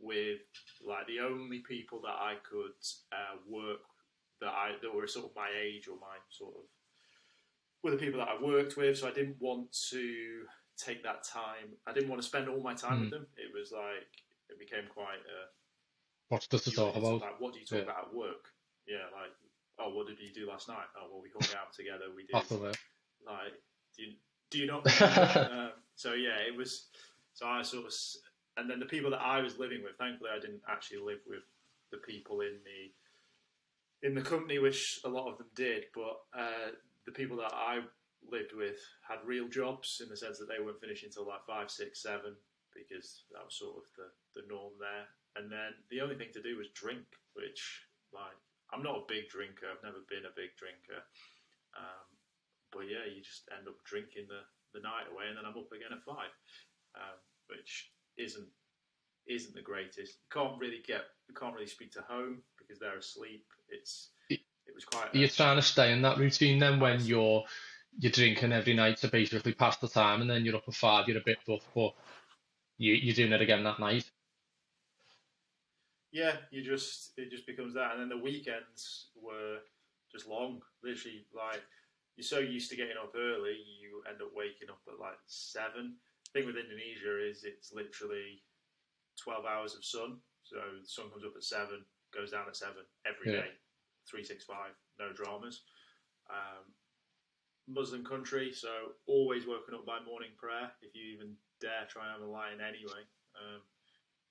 with like the only people that I could uh, work that I that were sort of my age or my sort of were the people that I worked with. So I didn't want to take that time. I didn't want to spend all my time mm. with them. It was like it became quite. Uh, What's this to talk about? Like, what do you talk yeah. about at work? Yeah, like oh, what did you do last night? Oh, well, we hung out together. We did. Like, do you, do you not? um, so yeah, it was. So I sort of, and then the people that I was living with. Thankfully, I didn't actually live with the people in the in the company, which a lot of them did, but uh, the people that I lived with had real jobs in the sense that they weren't finishing until like five, six, seven, because that was sort of the, the norm there. And then the only thing to do was drink, which like I'm not a big drinker. I've never been a big drinker. Um, but yeah, you just end up drinking the, the night away, and then I'm up again at five, um, which isn't isn't the greatest. Can't really get, you can't really speak to home because they're asleep. It's it was quite. You're trying to stay in that routine then when you're you're drinking every night to basically pass the time, and then you're up at five, you're a bit buff, but you you're doing it again that night. Yeah, you just it just becomes that, and then the weekends were just long. Literally, like you're so used to getting up early, you end up waking up at like seven. The thing with Indonesia is it's literally 12 hours of sun. So the sun comes up at seven, goes down at seven every yeah. day, 365, no dramas. Um, Muslim country, so always woken up by morning prayer. If you even dare try and have a line anyway, um,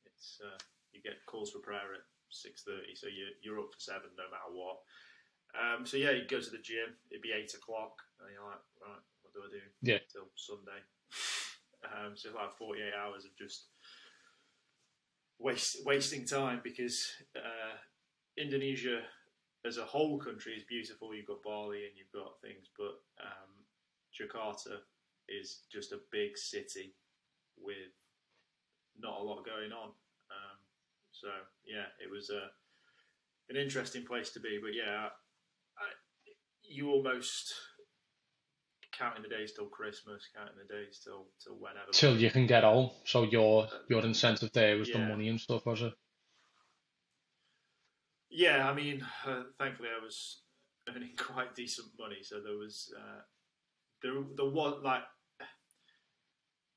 it's uh, you get calls for prayer at six thirty, so you're you're up for seven no matter what. Um, so yeah, you go to the gym. It'd be eight o'clock, and you're like, right, what do I do? Yeah. Till Sunday. um, so like forty eight hours of just waste, wasting time because uh, Indonesia as a whole country is beautiful. You've got Bali and you've got things, but um, Jakarta is just a big city with not a lot going on. Um, So yeah, it was a an interesting place to be. But yeah, I, you almost counting the days till Christmas, counting the days till till whenever. Till you can get home. So your your incentive there was the money and stuff, was it? Yeah, I mean, uh, thankfully I was earning quite decent money, so there was uh, there there was like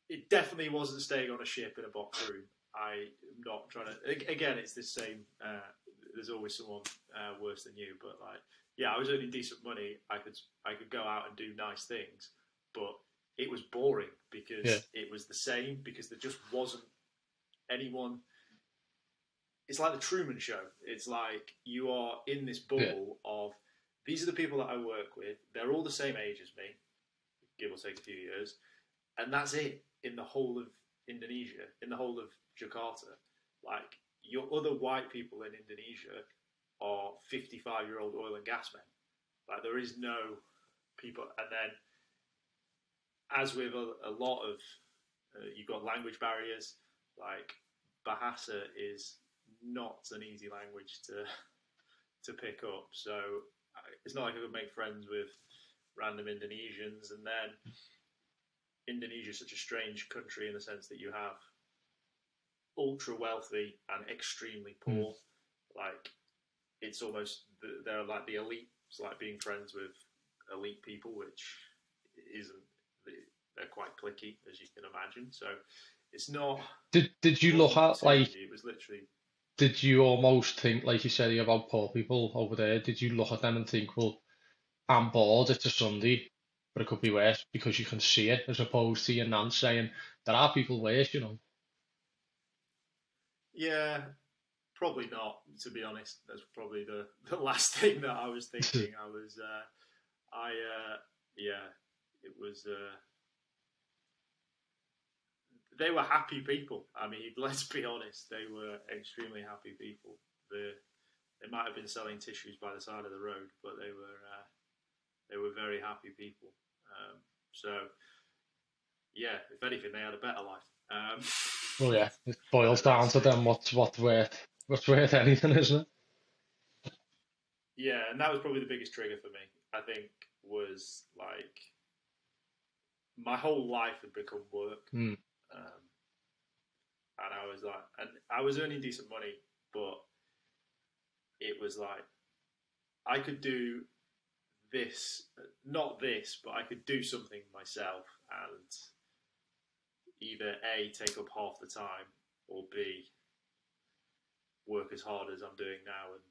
it definitely wasn't staying on a ship in a box room. I am not trying to. Again, it's the same. Uh, there's always someone uh, worse than you, but like, yeah, I was earning decent money. I could I could go out and do nice things, but it was boring because Yeah. it was the same because there just wasn't anyone it's like the Truman Show. It's like you are in this bubble of these are the people that I work with. They're all the same age as me, give or take a few years, and that's it in the whole of Indonesia, in the whole of Jakarta. Like your other white people in Indonesia are fifty-five-year-old oil and gas men. Like there is no people, and then as with a, a lot of, uh, you've got language barriers. Like Bahasa is not an easy language to to pick up. So it's not like I could make friends with random Indonesians. And then Indonesia is such a strange country in the sense that you have ultra wealthy and extremely poor. Like it's almost they're like the elite. It's like being friends with elite people, which isn't. They're quite cliquey, as you can imagine. So it's not. Did did you look at like It was literally did you almost think like you said about poor people over there, did you look at them and think, well, I'm bored, it's a Sunday, but it could be worse because you can see it as opposed to your nan saying there are people worse, you know. Yeah, probably not. To be honest, that's probably the, the last thing that I was thinking. I was, uh, I, uh, yeah, it was. Uh, they were happy people. I mean, let's be honest, they were extremely happy people. The, they might have been selling tissues by the side of the road, but they were, uh, they were very happy people. Um, so, yeah, if anything, they had a better life. Um, Well, yeah, it boils down to them what's what's worth what's worth anything, isn't it? Yeah, and that was probably the biggest trigger for me. I think was like my whole life had become work, Mm. um, and I was like, and I was earning decent money, but it was like I could do this, not this, but I could do something myself and either a take up half the time or b work as hard as I'm doing now and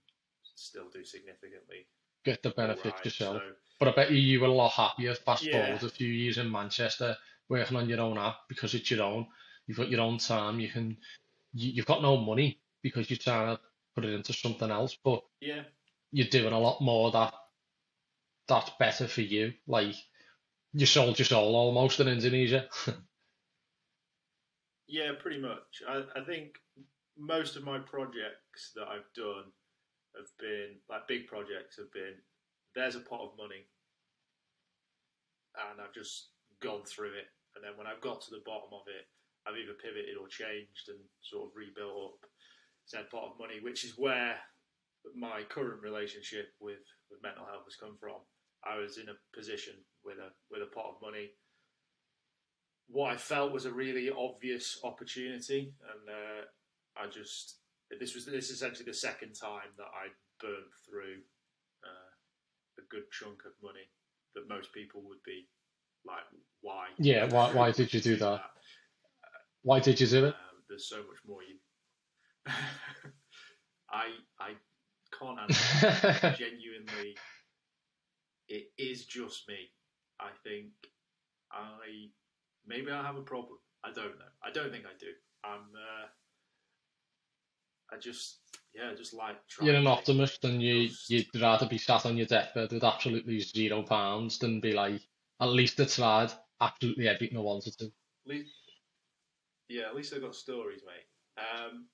still do significantly Get the benefit right. yourself. So But I bet you you were a lot happier fast Yeah. forward a few years in Manchester working on your own app because it's your own. You've got your own time. You can you, you've got no money because you're trying to put it into something else, but yeah, you're doing a lot more that that's better for you. Like you sold your soul almost in Indonesia. yeah, pretty much. I, I think most of my projects that I've done have been like big projects have been there's a pot of money and I've just gone through it and then when I've got to the bottom of it I've either pivoted or changed and sort of rebuilt up said pot of money which is where my current relationship with, with mental health has come from. I was in a position with a with a pot of money what I felt was a really obvious opportunity, and uh, I just this was this is essentially the second time that I burnt through uh, a good chunk of money that most people would be like, why? Yeah, why- why did you do that? Why did you do it? Um, there's so much more you. I I can't answer genuinely, it is just me. I think I maybe I have a problem. I don't know. I don't think I do. I'm. Uh, I just yeah, just like trying. You're an optimist and you you'd rather be sat on your deathbed with absolutely zero pounds than be like, at least I tried absolutely everything I wanted to. Yeah, at least I've got stories, mate. Um,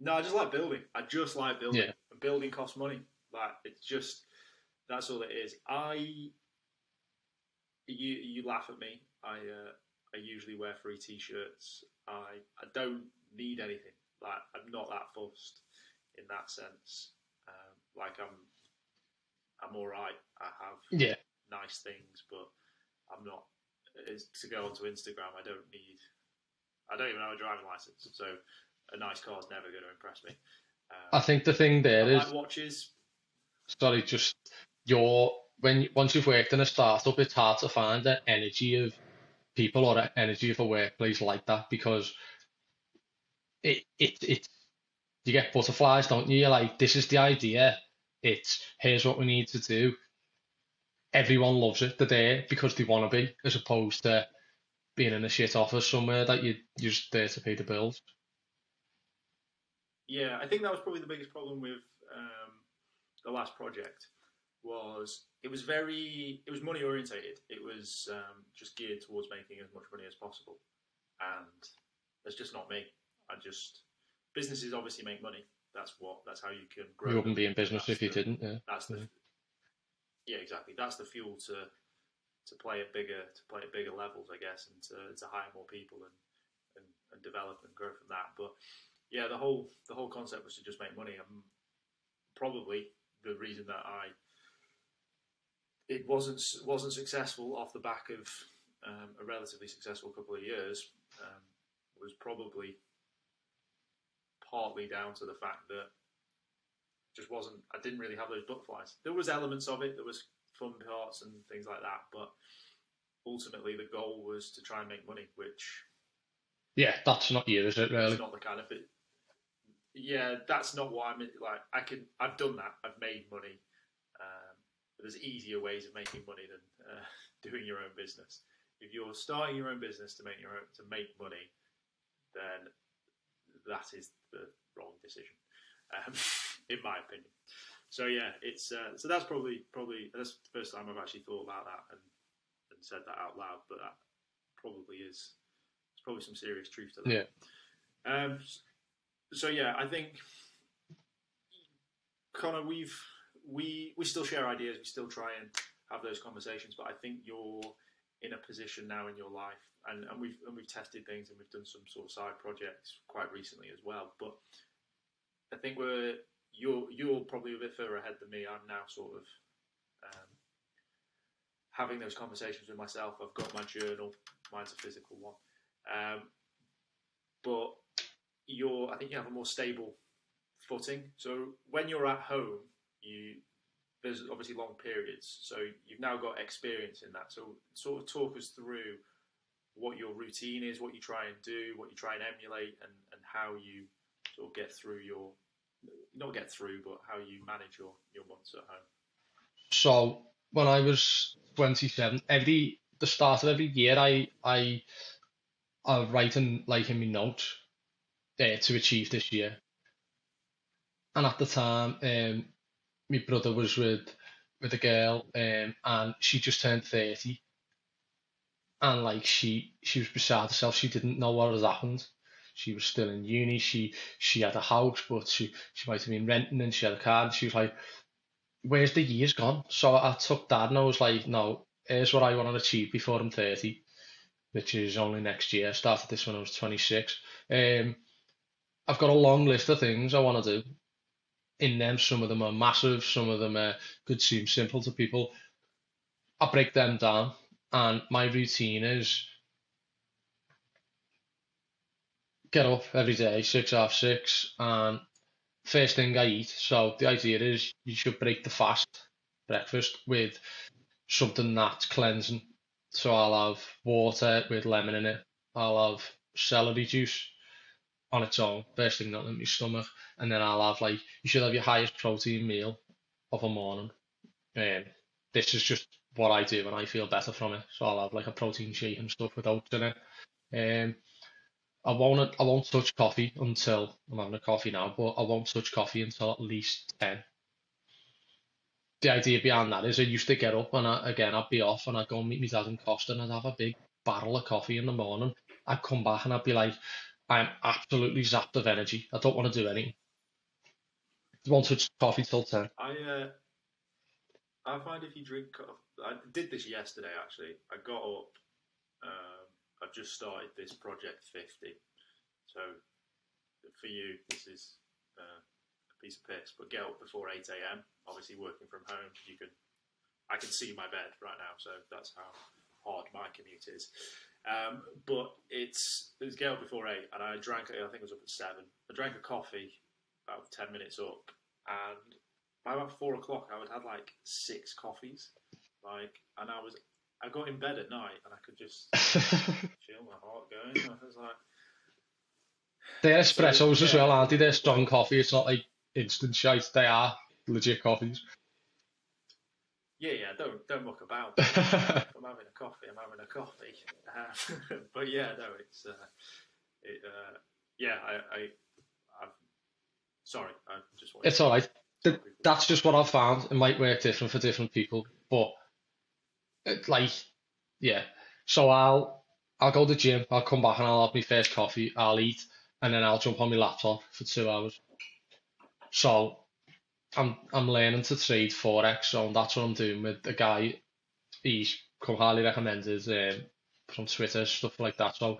no, I just like building. I just like building. Yeah. And building costs money. Like it's just that's all it is. I you you laugh at me. I uh, I usually wear free t-shirts. I I don't need anything. Like I'm not that fussed in that sense. Um, like I'm, I'm all right. I have Yeah. nice things, but I'm not. Is to go onto Instagram. I don't need. I don't even have a driving license, so a nice car's never going to impress me. Um, I think the thing there is watches. sorry, just your when once you've worked in a startup, it's hard to find the energy of people or the energy of a workplace like that because it it it you get butterflies, don't you? You're like, this is the idea. It's here's what we need to do. Everyone loves it. They're there because they want to be, as opposed to being in a shit office somewhere that you you're just there to pay the bills. Yeah, I think that was probably the biggest problem with um, the last project. Was it was very it was money orientated. It was um, just geared towards making as much money as possible, and that's just not me. I just businesses obviously make money. That's what that's how you can grow. You wouldn't be in business That's if you the- didn't. Yeah. That's the Yeah. yeah, exactly. That's the fuel to to play at bigger to play at bigger levels, I guess, and to, to hire more people and, and and develop and grow from that. But yeah, the whole the whole concept was to just make money. And probably the reason that I it wasn't wasn't successful off the back of um, a relatively successful couple of years um, was probably partly down to the fact that just wasn't I didn't really have those butterflies. There was elements of it, there was fun parts and things like that, but ultimately the goal was to try and make money, which Yeah, that's not you, is it really? is not the kind of it. Yeah, that's not what I'm like. I can I've done that. I've made money. Um, but there's easier ways of making money than uh, doing your own business. If you're starting your own business to make your own to make money, then that is the wrong decision, um, in my opinion. So yeah, it's uh, so that's probably probably that's the first time I've actually thought about that and, and said that out loud. But that probably is there's probably some serious truth to that. Yeah. Um, so yeah, I think Connor, we've we we still share ideas. We still try and have those conversations. But I think you're in a position now in your life, and, and we've and we've tested things and we've done some sort of side projects quite recently as well. But I think we're you're you're probably a bit further ahead than me. I'm now sort of um, having those conversations with myself. I've got my journal. Mine's a physical one. Um, but you're, I think you have a more stable footing. So when you're at home, you there's obviously long periods. So you've now got experience in that. So sort of talk us through what your routine is, what you try and do, what you try and emulate, and, and how you sort of get through your not get through, but how you manage your, your months at home. So when I was 27, every the start of every year, I I I write in like in my notes uh, to achieve this year. And at the time, um, my brother was with with a girl, um, and she just turned 30, and like she she was beside herself. She didn't know what had happened. She was still in uni. She she had a house, but she she might have been renting, and she had a car. And she was like, "Where's the years gone?" So I took dad, and I was like, "No, here's what I want to achieve before I'm 30." which is only next year. I started this when I was 26. Um, I've got a long list of things I want to do. In them, some of them are massive, some of them are, could seem simple to people. I break them down, and my routine is get up every day, six half six, and first thing I eat. So the idea is you should break the fast breakfast with something that's cleansing. So I'll have water with lemon in it. I'll have celery juice on its own, first thing not in my stomach, and then I'll have like you should have your highest protein meal of a morning. Um, this is just what I do and I feel better from it. So I'll have like a protein shake and stuff with oats in it. Um, I won't I won't touch coffee until I'm having a coffee now, but I won't touch coffee until at least ten. The idea behind that is I used to get up and I, again I'd be off and I'd go and meet my dad in Costa and I'd have a big barrel of coffee in the morning. I'd come back and I'd be like, I'm absolutely zapped of energy. I don't want to do anything. I won't touch coffee till ten. I uh, I find if you drink, coffee, I did this yesterday actually. I got up. Um, I've just started this project fifty, so for you, this is uh, a piece of piss, but get up before 8 a.m. Obviously, working from home, you can. I can see my bed right now, so that's how hard my commute is. Um, but it's it was get up before eight, and I drank. I think it was up at seven. I drank a coffee about ten minutes up, and by about four o'clock, I would have had like six coffees, like, and I was. I got in bed at night, and I could just feel my heart going. I was like, They're So, espressos as yeah. well, aren't they? They're strong coffee. It's not like instant shite. They are legit coffees. yeah, yeah, don't don't muck about. I'm having a coffee, I'm having a coffee. Um, but yeah, no, it's uh, it, uh, yeah, I, I, I've, sorry, I just. It's all right. Th- That's just what I've found. It might work different for different people, but like, yeah. So I'll I'll go to the gym. I'll come back and I'll have my first coffee. I'll eat, and then I'll jump on my laptop for two hours. So I'm I'm learning to trade forex. So that's what I'm doing with a guy. He's come highly recommended um, from Twitter stuff like that. So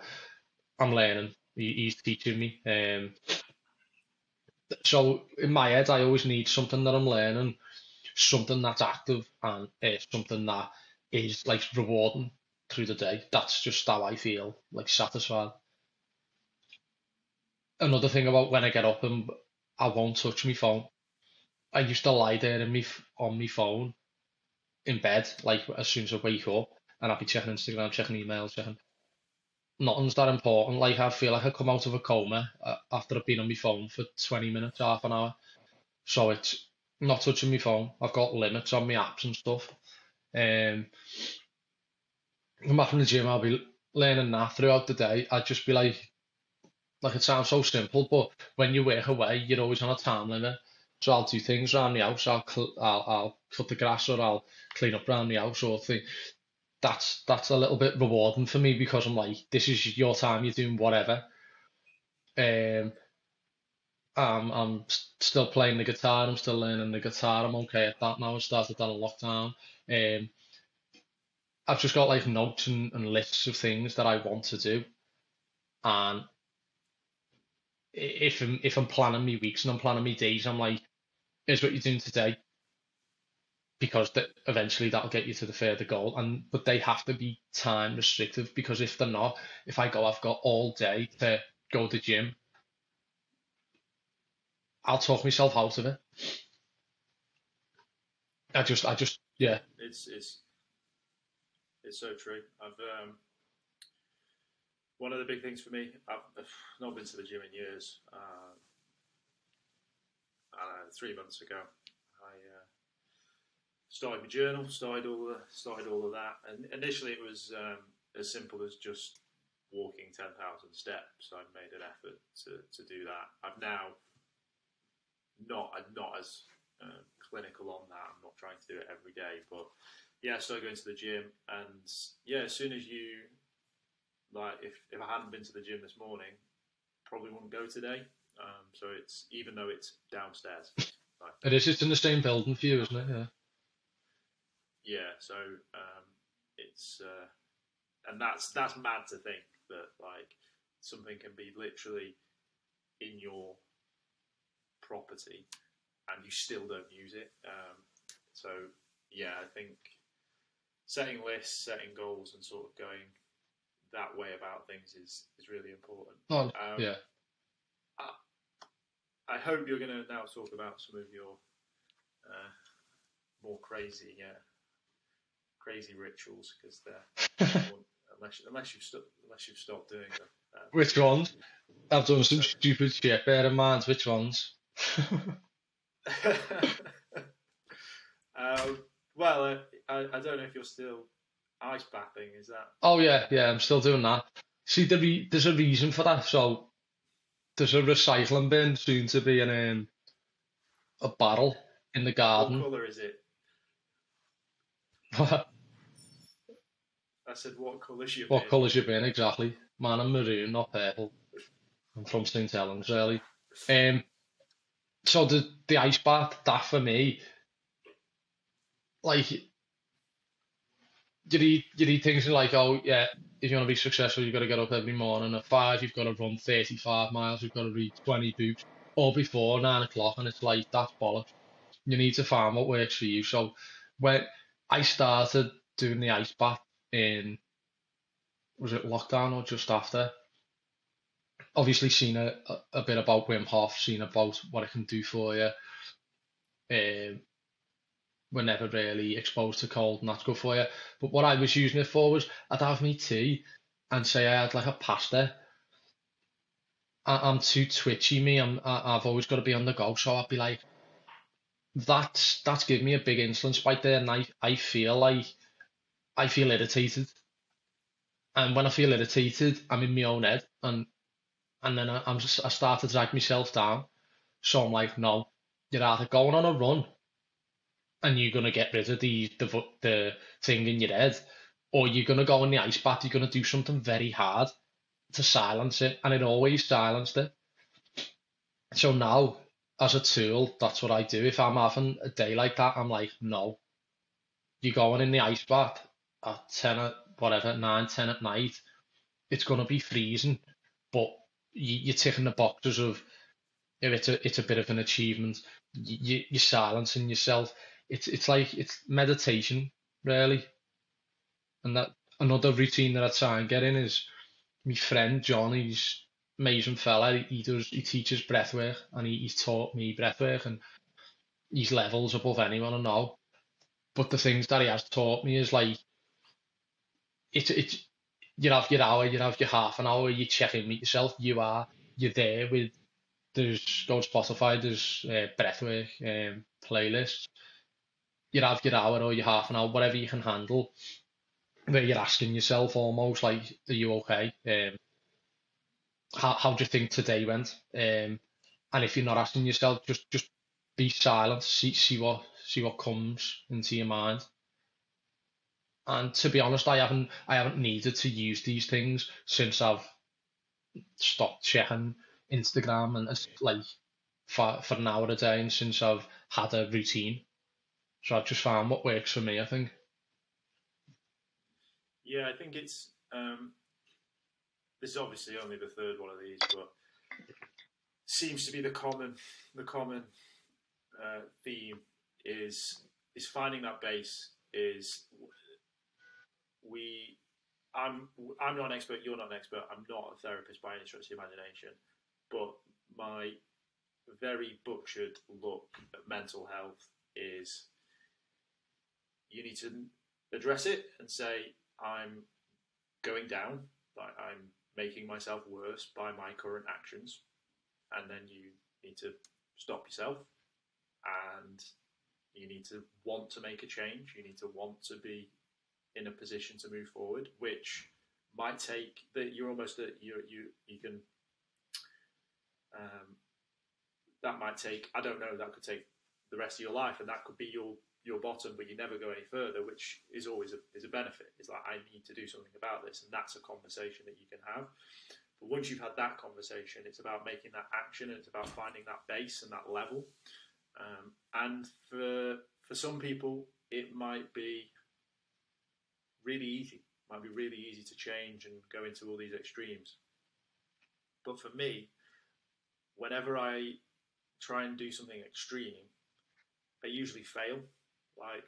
I'm learning. He, he's teaching me. Um, so in my head, I always need something that I'm learning, something that's active, and uh, something that is like rewarding through the day. That's just how I feel, like satisfied. Another thing about when I get up and I won't touch my phone. I used to lie there in me on my phone in bed, like as soon as I wake up, and I'd be checking Instagram, checking emails, checking. Nothing's that important. Like I feel like I come out of a coma uh, after I've been on my phone for 20 minutes, half an hour. So it's not touching my phone. I've got limits on my apps and stuff. Um, come back from the gym, I'll be learning that throughout the day. I'd just be like, like it sounds so simple, but when you work away, you're always on a time limit. So I'll do things around the house. I'll cl- I'll, I'll cut the grass or I'll clean up around the house or thing. That's that's a little bit rewarding for me because I'm like, this is your time. You're doing whatever. Um, I'm I'm still playing the guitar. I'm still learning the guitar. I'm okay at that now. I started that in lockdown. Um, I've just got like notes and, and lists of things that I want to do, and if I'm if I'm planning my weeks and I'm planning my days, I'm like, here's what you're doing today, because that eventually that'll get you to the further goal. And but they have to be time restrictive because if they're not, if I go, I've got all day to go to the gym, I'll talk myself out of it. I just I just yeah It's it's it's so true. I've um, one of the big things for me. I've, not been to the gym in years. Uh, uh, three months ago, I uh, started my journal, started all the, started all of that, and initially it was um, as simple as just walking ten thousand steps. I made an effort to, to do that. I've now not I'm not as uh, clinical on that. I'm not trying to do it every day, but yeah, I started going to the gym, and yeah, as soon as you like, if if I hadn't been to the gym this morning, probably wouldn't go today. Um, so it's even though it's downstairs, like it is just in the same building for you, isn't it? Yeah. yeah. So um, it's uh, and that's that's mad to think that like something can be literally in your property and you still don't use it. Um, so yeah, I think setting lists, setting goals, and sort of going that way about things is is really important. Oh Um, yeah. I hope you're going to now talk about some of your uh, more crazy, uh, crazy rituals because they're unless unless you've sto- unless you've stopped doing them. Um, Which ones? I've done some stupid shit. Bear in mind which ones. um, well, uh, I, I don't know if you're still ice bathing. Is that Oh yeah, yeah, I'm still doing that. See, the re there's a reason for that. So there's a recycling bin soon to be in um, a barrel in the garden. what colour is it? I said, what colour's your What bin? colour's your bin exactly? Man, I'm maroon, not purple. I'm from St Helens, really. Um, so the the ice bath, that for me, like you read you read things like, oh yeah, if you want to be successful, you've got to get up every morning at five. You've got to run thirty-five miles. You've got to read twenty books, or before nine o'clock, and it's like that's bollocks. You need to find what works for you. So when I started doing the ice bath in was it lockdown or just after? Obviously, seen a, a, bit about Wim Hof, seen about what it can do for you. Um, we're never really exposed to cold, and that's good for you. But what I was using it for was I'd have me tea and say I had like a pasta. I, I'm too twitchy, me. I'm I, I've always got to be on the go, so I'd be like, that's that's giving me a big insulin spike there, and I I feel like I feel irritated. And when I feel irritated, I'm in my own head, and and then I, I'm just I start to drag myself down. So I'm like, no, you're either going on a run and you're gonna get rid of the the the thing in your head, or you're gonna go in the ice bath. You're gonna do something very hard to silence it, and it always silenced it. So now, as a tool, that's what I do. If I'm having a day like that, I'm like, no, you're going in the ice bath at ten at whatever nine ten at night. It's gonna be freezing, but you, you're ticking the boxes of if it's a it's a bit of an achievement. You, you're silencing yourself it's it's like it's meditation really. And that another routine that I try and get in is my friend John, he's amazing fella. He does he teaches breathwork and he, he's taught me breathwork and he's levels above anyone I know. But the things that he has taught me is like it's it's you have your hour, you have your half an hour, you check in with yourself, you are you're there with there's go on Spotify, there's uh, breathwork um, playlists you have your hour or your half an hour, whatever you can handle, where you're asking yourself almost like, are you okay? Um, how, how do you think today went? Um, and if you're not asking yourself, just just be silent, see see what see what comes into your mind. And to be honest, I haven't I haven't needed to use these things since I've stopped checking Instagram and it's like for for an hour a day, and since I've had a routine. So I've just found what works for me, I think. Yeah, I think it's um, this is obviously only the third one of these, but seems to be the common the common uh, theme is is finding that base is we I'm I'm not an expert you're not an expert I'm not a therapist by any stretch of the imagination but my very butchered look at mental health is you need to address it and say, I'm going down, like I'm making myself worse by my current actions. And then you need to stop yourself and you need to want to make a change. You need to want to be in a position to move forward, which might take that you're almost that you you you can um, that might take I don't know that could take the rest of your life and that could be your your bottom, but you never go any further, which is always a, is a benefit. It's like I need to do something about this, and that's a conversation that you can have. But once you've had that conversation, it's about making that action, and it's about finding that base and that level. Um, and for for some people, it might be really easy. It might be really easy to change and go into all these extremes. But for me, whenever I try and do something extreme, I usually fail like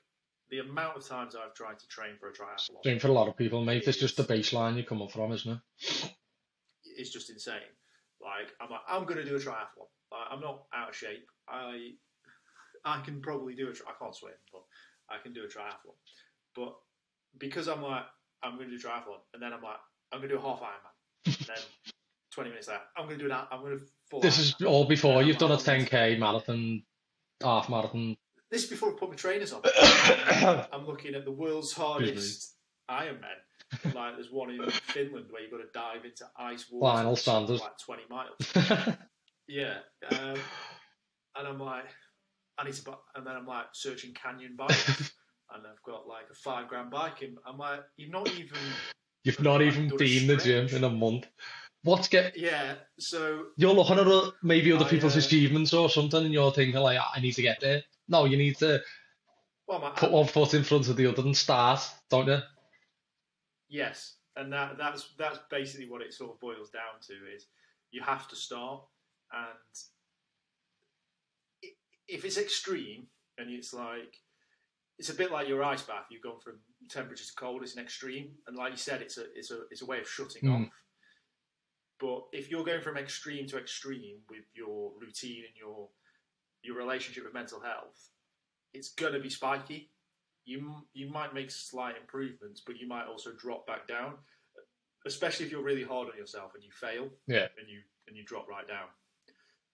the amount of times I've tried to train for a triathlon. Same for a lot of people, mate. It's just the baseline you're coming from, isn't it? It's just insane. Like I'm like, I'm going to do a triathlon. Like, I'm not out of shape. I I can probably do a. Tri- I can't swim, but I can do a triathlon. But because I'm like, I'm going to do triathlon, and then I'm like, I'm going to do a half Ironman. and then 20 minutes later, I'm going to do that. I'm going to. Full This is all before you've done a 10k marathon, half marathon. This is before I put my trainers on. I'm looking at the world's hardest Ironman. Like there's one in Finland where you've got to dive into ice water Lionel for Sanders. like 20 miles. Yeah, um, and I'm like, I need to, buy, and then I'm like searching Canyon bikes, and I've got like a five grand bike, and I'm like, you've not even, You've not even been the gym in a month. What's get yeah. So you're looking at maybe other I, people's uh, achievements or something, and you're thinking like, I need to get there. No, you need to well, my, put one foot in front of the other and start, don't you? Yes, and that that's that's basically what it sort of boils down to is you have to start, and if it's extreme and it's like it's a bit like your ice bath. You've gone from temperature to cold. It's an extreme, and like you said, it's a it's a it's a way of shutting Mm. off. But if you're going from extreme to extreme with your routine and your your relationship with mental health, it's going to be spiky. You you might make slight improvements, but you might also drop back down, especially if you're really hard on yourself and you fail. Yeah. And you and you drop right down.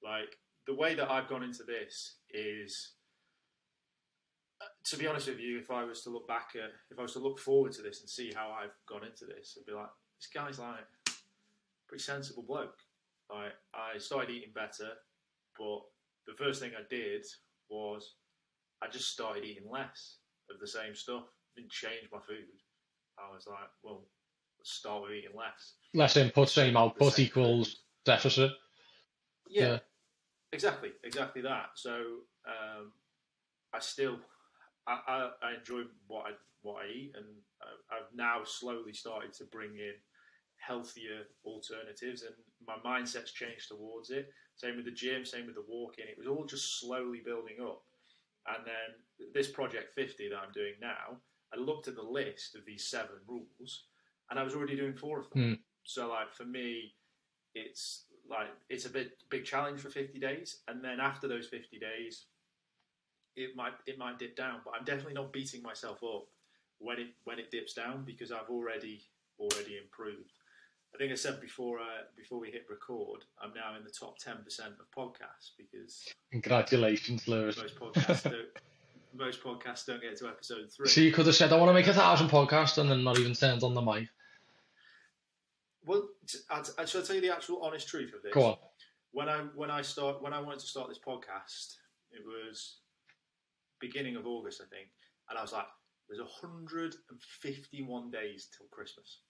Like the way that I've gone into this is, to be honest with you, if I was to look back at, if I was to look forward to this and see how I've gone into this, I'd be like, this guy's like a pretty sensible bloke. Like I started eating better, but the first thing I did was I just started eating less of the same stuff. Didn't change my food. I was like, well, let's start with eating less. Less input, same output same equals food. deficit. Yeah, Yeah. exactly, exactly that. So um, I still, I, I, I enjoy what I what I eat, and I, I've now slowly started to bring in healthier alternatives, and my mindset's changed towards it. Same with the gym, same with the walking. It was all just slowly building up, and then this project 50 that I'm doing now, I looked at the list of these seven rules, and I was already doing four of them. Hmm. So like for me, it's like it's a bit big challenge for 50 days and then after those 50 days it might it might dip down but i'm definitely not beating myself up when it when it dips down because i've already already improved i think i said before uh, before we hit record i'm now in the top 10% of podcasts because Congratulations, Lewis. most podcasts don't most podcasts don't get to episode 3 So you could have said, I want to make a thousand podcasts and then not even turned on the mic. well I, I, shall I tell you the actual honest truth of this Go on. when I when I start when I wanted to start this podcast, it was beginning of August, I think, and I was like, "There's 151 days till Christmas."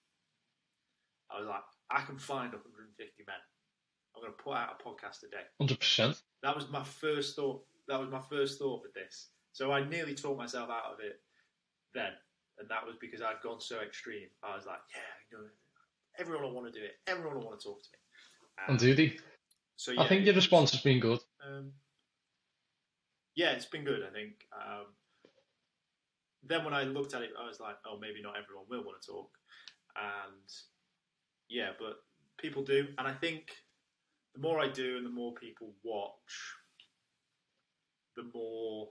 I was like, "I can find 150 men. I'm going to put out a podcast a day." 100%. That was my first thought. That was my first thought with this. So I nearly talked myself out of it then, and that was because I'd gone so extreme. I was like, "Yeah, you know, everyone will want to do it. Everyone will want to talk to me." And do they? so yeah, I think your response has been good. um, yeah, it's been good. I think. Um, then when I looked at it, I was like, oh, maybe not everyone will want to talk, and yeah, but people do, and I think the more I do and the more people watch, the more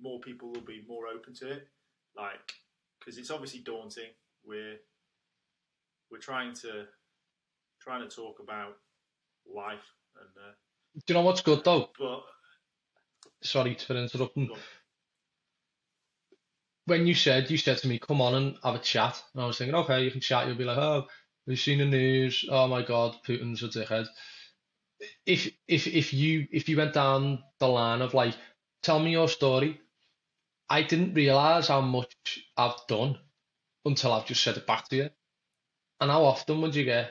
more people will be more open to it. Like, because it's obviously daunting. We're we're trying to trying to talk about life and uh, Do you know what's good though? but Sorry for interrupting. When you said, you said to me, come on and have a chat. And I was thinking, okay, you can chat. You'll be like, oh, we've seen the news? Oh my God, Putin's a dickhead. If if if you if you went down the line of like, tell me your story, I didn't realize how much I've done until I've just said it back to you. And how often would you get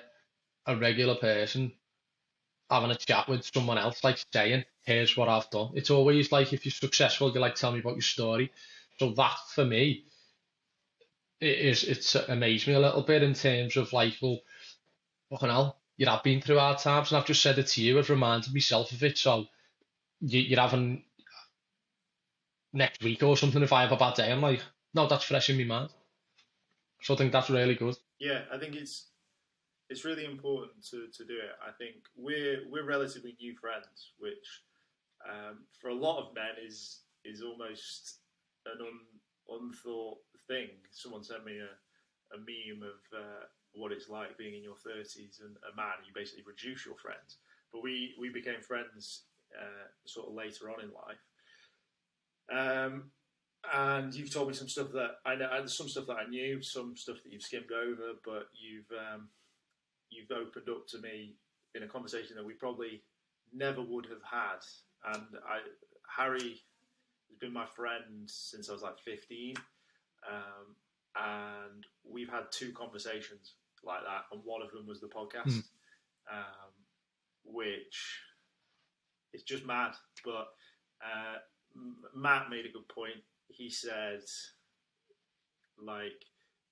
a regular person having a chat with someone else, like saying, here's what I've done. It's always like if you're successful, you're like, tell me about your story. So that for me it is it's amazed me a little bit in terms of like, well, fucking hell, you have been through hard times, and I've just said it to you, I've reminded myself of it. So you, you're having next week or something, if I have a bad day, I'm like, no, that's fresh in my mind. So I think that's really good. Yeah, I think it's it's really important to, to do it. I think we're we're relatively new friends, which um, for a lot of men is is almost an un, unthought thing. Someone sent me a, a meme of uh, what it's like being in your thirties and a man. You basically reduce your friends, but we we became friends uh, sort of later on in life. Um, and you've told me some stuff that I know, some stuff that I knew, some stuff that you've skimmed over, but you've um, you've opened up to me in a conversation that we probably never would have had. And I, Harry has been my friend since I was like 15, um, and we've had two conversations like that, and one of them was the podcast, Mm. um, which is just mad. But uh, M- Matt made a good point. He said, like,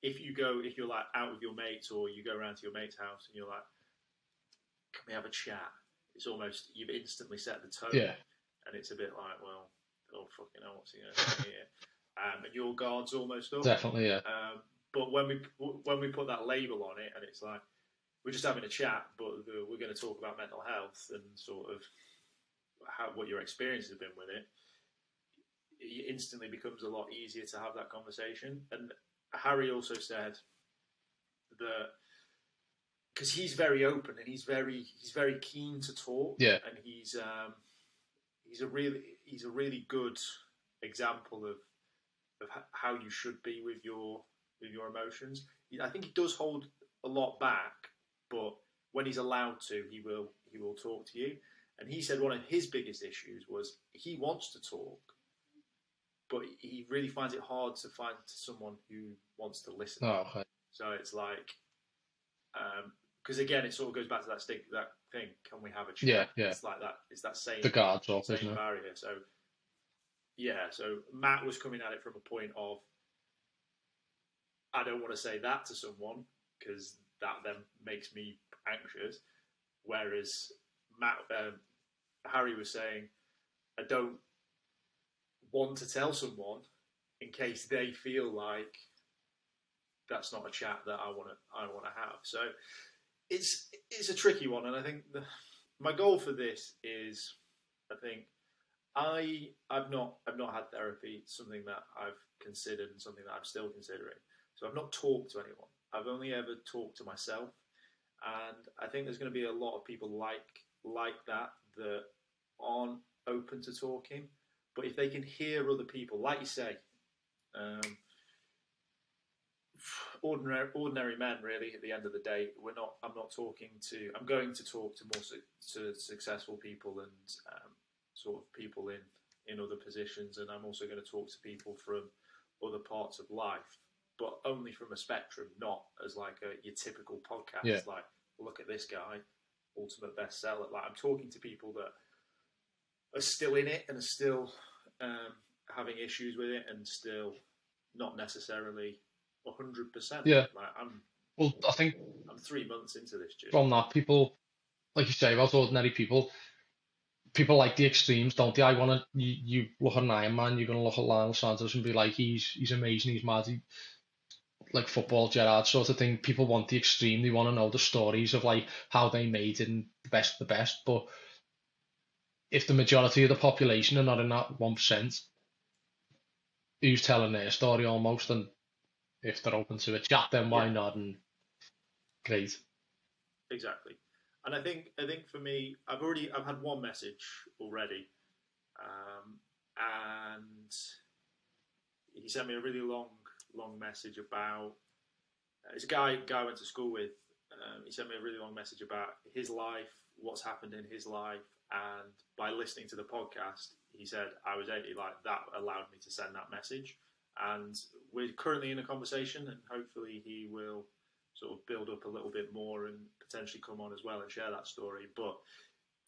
if you go, if you're like out with your mates or you go around to your mate's house and you're like, can we have a chat? It's almost you've instantly set the tone, Yeah. and it's a bit like, well, oh fucking hell, what's he going to do here? Um, and your guard's almost up. Definitely, yeah. Um, but when we when we put that label on it, and it's like we're just having a chat, but the, we're going to talk about mental health and sort of how what your experience has been with it. It instantly becomes a lot easier to have that conversation. And Harry also said that because he's very open and he's very he's very keen to talk. Yeah. and he's um, he's a really he's a really good example of of how you should be with your with your emotions. I think he does hold a lot back, but when he's allowed to, he will he will talk to you. And he said one of his biggest issues was he wants to talk, but he really finds it hard to find someone who wants to listen. Oh, okay. So it's like, because again, it sort of goes back to that stick, that thing. Can we have a chat? Yeah, yeah. It's like that. It's that same The guards up, same isn't it? barrier. So yeah, so Matt was coming at it from a point of I don't want to say that to someone because that then makes me anxious. Whereas Matt, um, Harry was saying, I don't want to tell someone in case they feel like that's not a chat that I want to I want to have. So it's it's a tricky one, and I think the, my goal for this is I think I I've not I've not had therapy. It's something that I've considered and something that I'm still considering. So I've not talked to anyone. I've only ever talked to myself, and I think there's going to be a lot of people like like that that aren't open to talking. But if they can hear other people, like you say, um, ordinary ordinary men, really. At the end of the day, we're not. I'm not talking to. I'm going to talk to more su- to successful people and um, sort of people in in other positions, and I'm also going to talk to people from other parts of life, but only from a spectrum, not as like a your typical podcast. Yeah. Like, look at this guy, ultimate bestseller. Like, I'm talking to people that are still in it and are still um, having issues with it, and still not necessarily hundred percent. Yeah. Like, I'm Well, I think I'm three months into this, Jim. from that, people, like you say about ordinary people, people like the extremes, don't they? I want to, you, you look at an Iron Man, you're going to look at Lionel Sanders and be like, he's he's amazing, he's mad, he, like football Gerrard sort of thing. People want the extreme, they want to know the stories of like how they made it and the best of the best. But if the majority of the population are not in that 1%, who's telling their story almost, and if they're open to a chat, then why Yeah. not? And great. Exactly. And I think I think for me, I've already I've had one message already, um, and he sent me a really long long message about. Uh, it's a guy guy I went to school with. Um, he sent me a really long message about his life, what's happened in his life, and by listening to the podcast, he said I was able like that allowed me to send that message. And we're currently in a conversation, and hopefully he will sort of build up a little bit more and potentially come on as well and share that story. But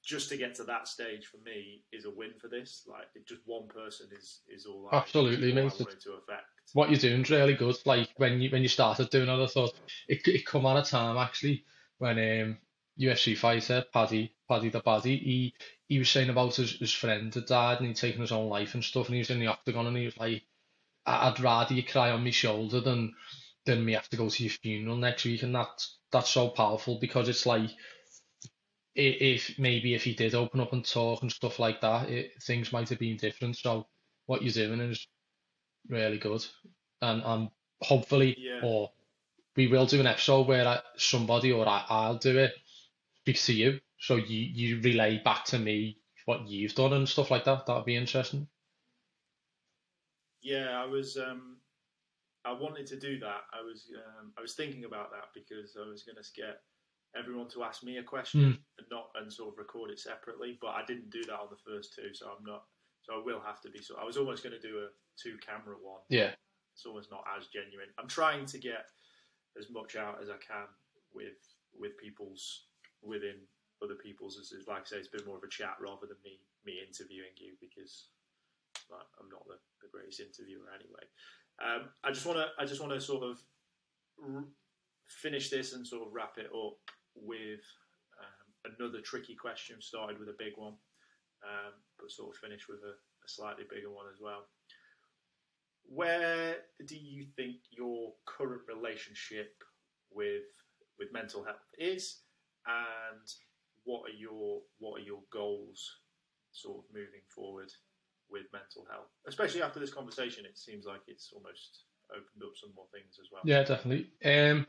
just to get to that stage for me is a win for this. Like it- just one person is is all I, Absolutely, all I mate. wanted to affect. what you're doing is really good. Like when you when you started doing it, I thought it it come at a time actually when um UFC fighter Paddy Paddy the Baddy he he was saying about his, his friend had died and he'd taken his own life and stuff and he was in the octagon and he was like "I- I'd rather you cry on my shoulder than than me have to go to your funeral next week and that's that's so powerful because it's like if maybe if he did open up and talk and stuff like that it, things might have been different so what you're doing is really good. And um, hopefully, Yeah. or we will do an episode where I, somebody or I, I'll do it, speak to you, so you you relay back to me what you've done and stuff like that. That'd be interesting. Yeah, I was. Um, I wanted to do that. I was. Um, I was thinking about that because I was going to get everyone to ask me a question Mm. and not and sort of record it separately. But I didn't do that on the first two, so I'm not. So I will have to be. So I was almost going to do a two camera one. Yeah, It's almost not as genuine. I'm trying to get as much out as I can with with people's within other people's. As like I say, it's been more of a chat rather than me me interviewing you because like, I'm not the, the greatest interviewer anyway. Um, I just want to I just want to sort of r- finish this and sort of wrap it up with um, another tricky question. Started with a big one, um, but sort of finish with a, a slightly bigger one as well. Where do you think your current relationship with with mental health is, and what are your what are your goals, sort of moving forward with mental health? Especially after this conversation, it seems like it's almost opened up some more things as well. Yeah, definitely. Um,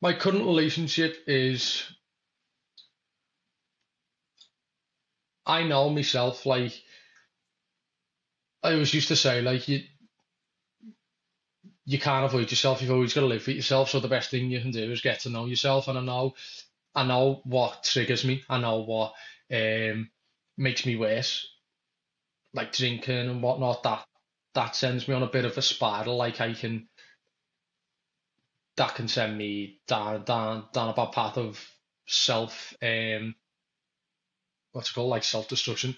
my current relationship is I know myself like I always used to say like you you can't avoid yourself. You've always got to live with yourself. So the best thing you can do is get to know yourself. And I know, I know what triggers me. I know what um makes me worse, like drinking and whatnot. That that sends me on a bit of a spiral. Like I can, that can send me down down down a bad path of self um what's it called like self destruction.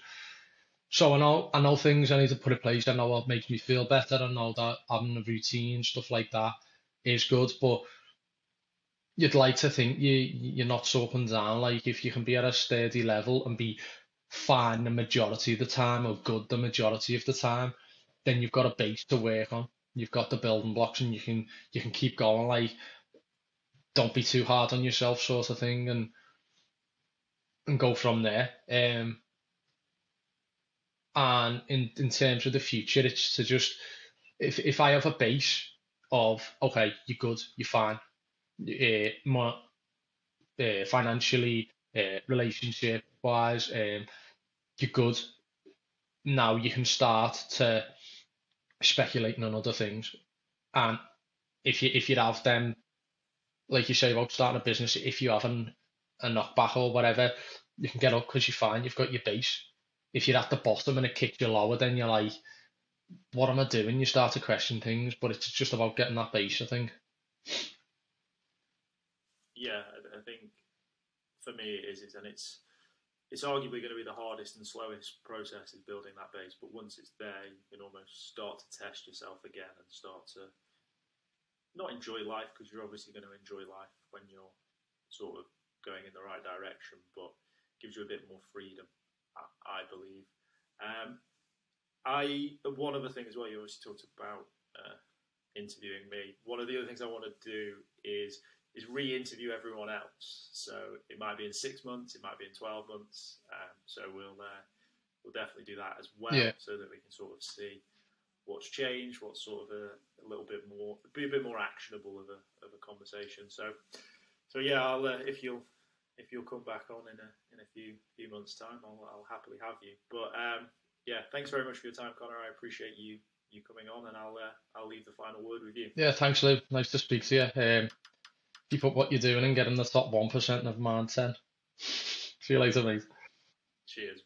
So I know I know things I need to put in place. I know what makes me feel better. I know that having a routine, and stuff like that, is good. But you'd like to think you you're not so up and down. Like if you can be at a steady level and be fine the majority of the time or good the majority of the time, then you've got a base to work on. You've got the building blocks and you can you can keep going. Like don't be too hard on yourself, sort of thing, and and go from there. Um, and in in terms of the future, it's to just if if I have a base of okay, you're good, you're fine, more uh, financially, uh, relationship wise, um, you're good. Now you can start to speculating on other things, and if you if you have them, like you say about starting a business, if you have an, a knockback or whatever, you can get up because you're fine. You've got your base if you're at the bottom and it kicks you lower, then you're like, what am I doing? You start to question things, but it's just about getting that base, I think. Yeah, I think for me it is, and it's it's arguably going to be the hardest and slowest process is building that base. But once it's there, you can almost start to test yourself again and start to not enjoy life because you're obviously going to enjoy life when you're sort of going in the right direction, but gives you a bit more freedom I believe. Um, I one other thing as well. You always talked about uh, interviewing me. One of the other things I want to do is is re-interview everyone else. So it might be in six months, it might be in twelve months. Um, so we'll uh, we'll definitely do that as well, yeah. so that we can sort of see what's changed, what's sort of a, a, little bit more, be a bit more actionable of a of a conversation. So so yeah, I'll uh, if you'll if you'll come back on in a in a few few months' time, I'll, I'll happily have you. But um, yeah, thanks very much for your time, Connor. I appreciate you you coming on, and I'll uh, I'll leave the final word with you. Yeah, thanks, Lou. Nice to speak to you. Um, keep up what you're doing and get in the top one percent of man ten. See you later, mate. Cheers.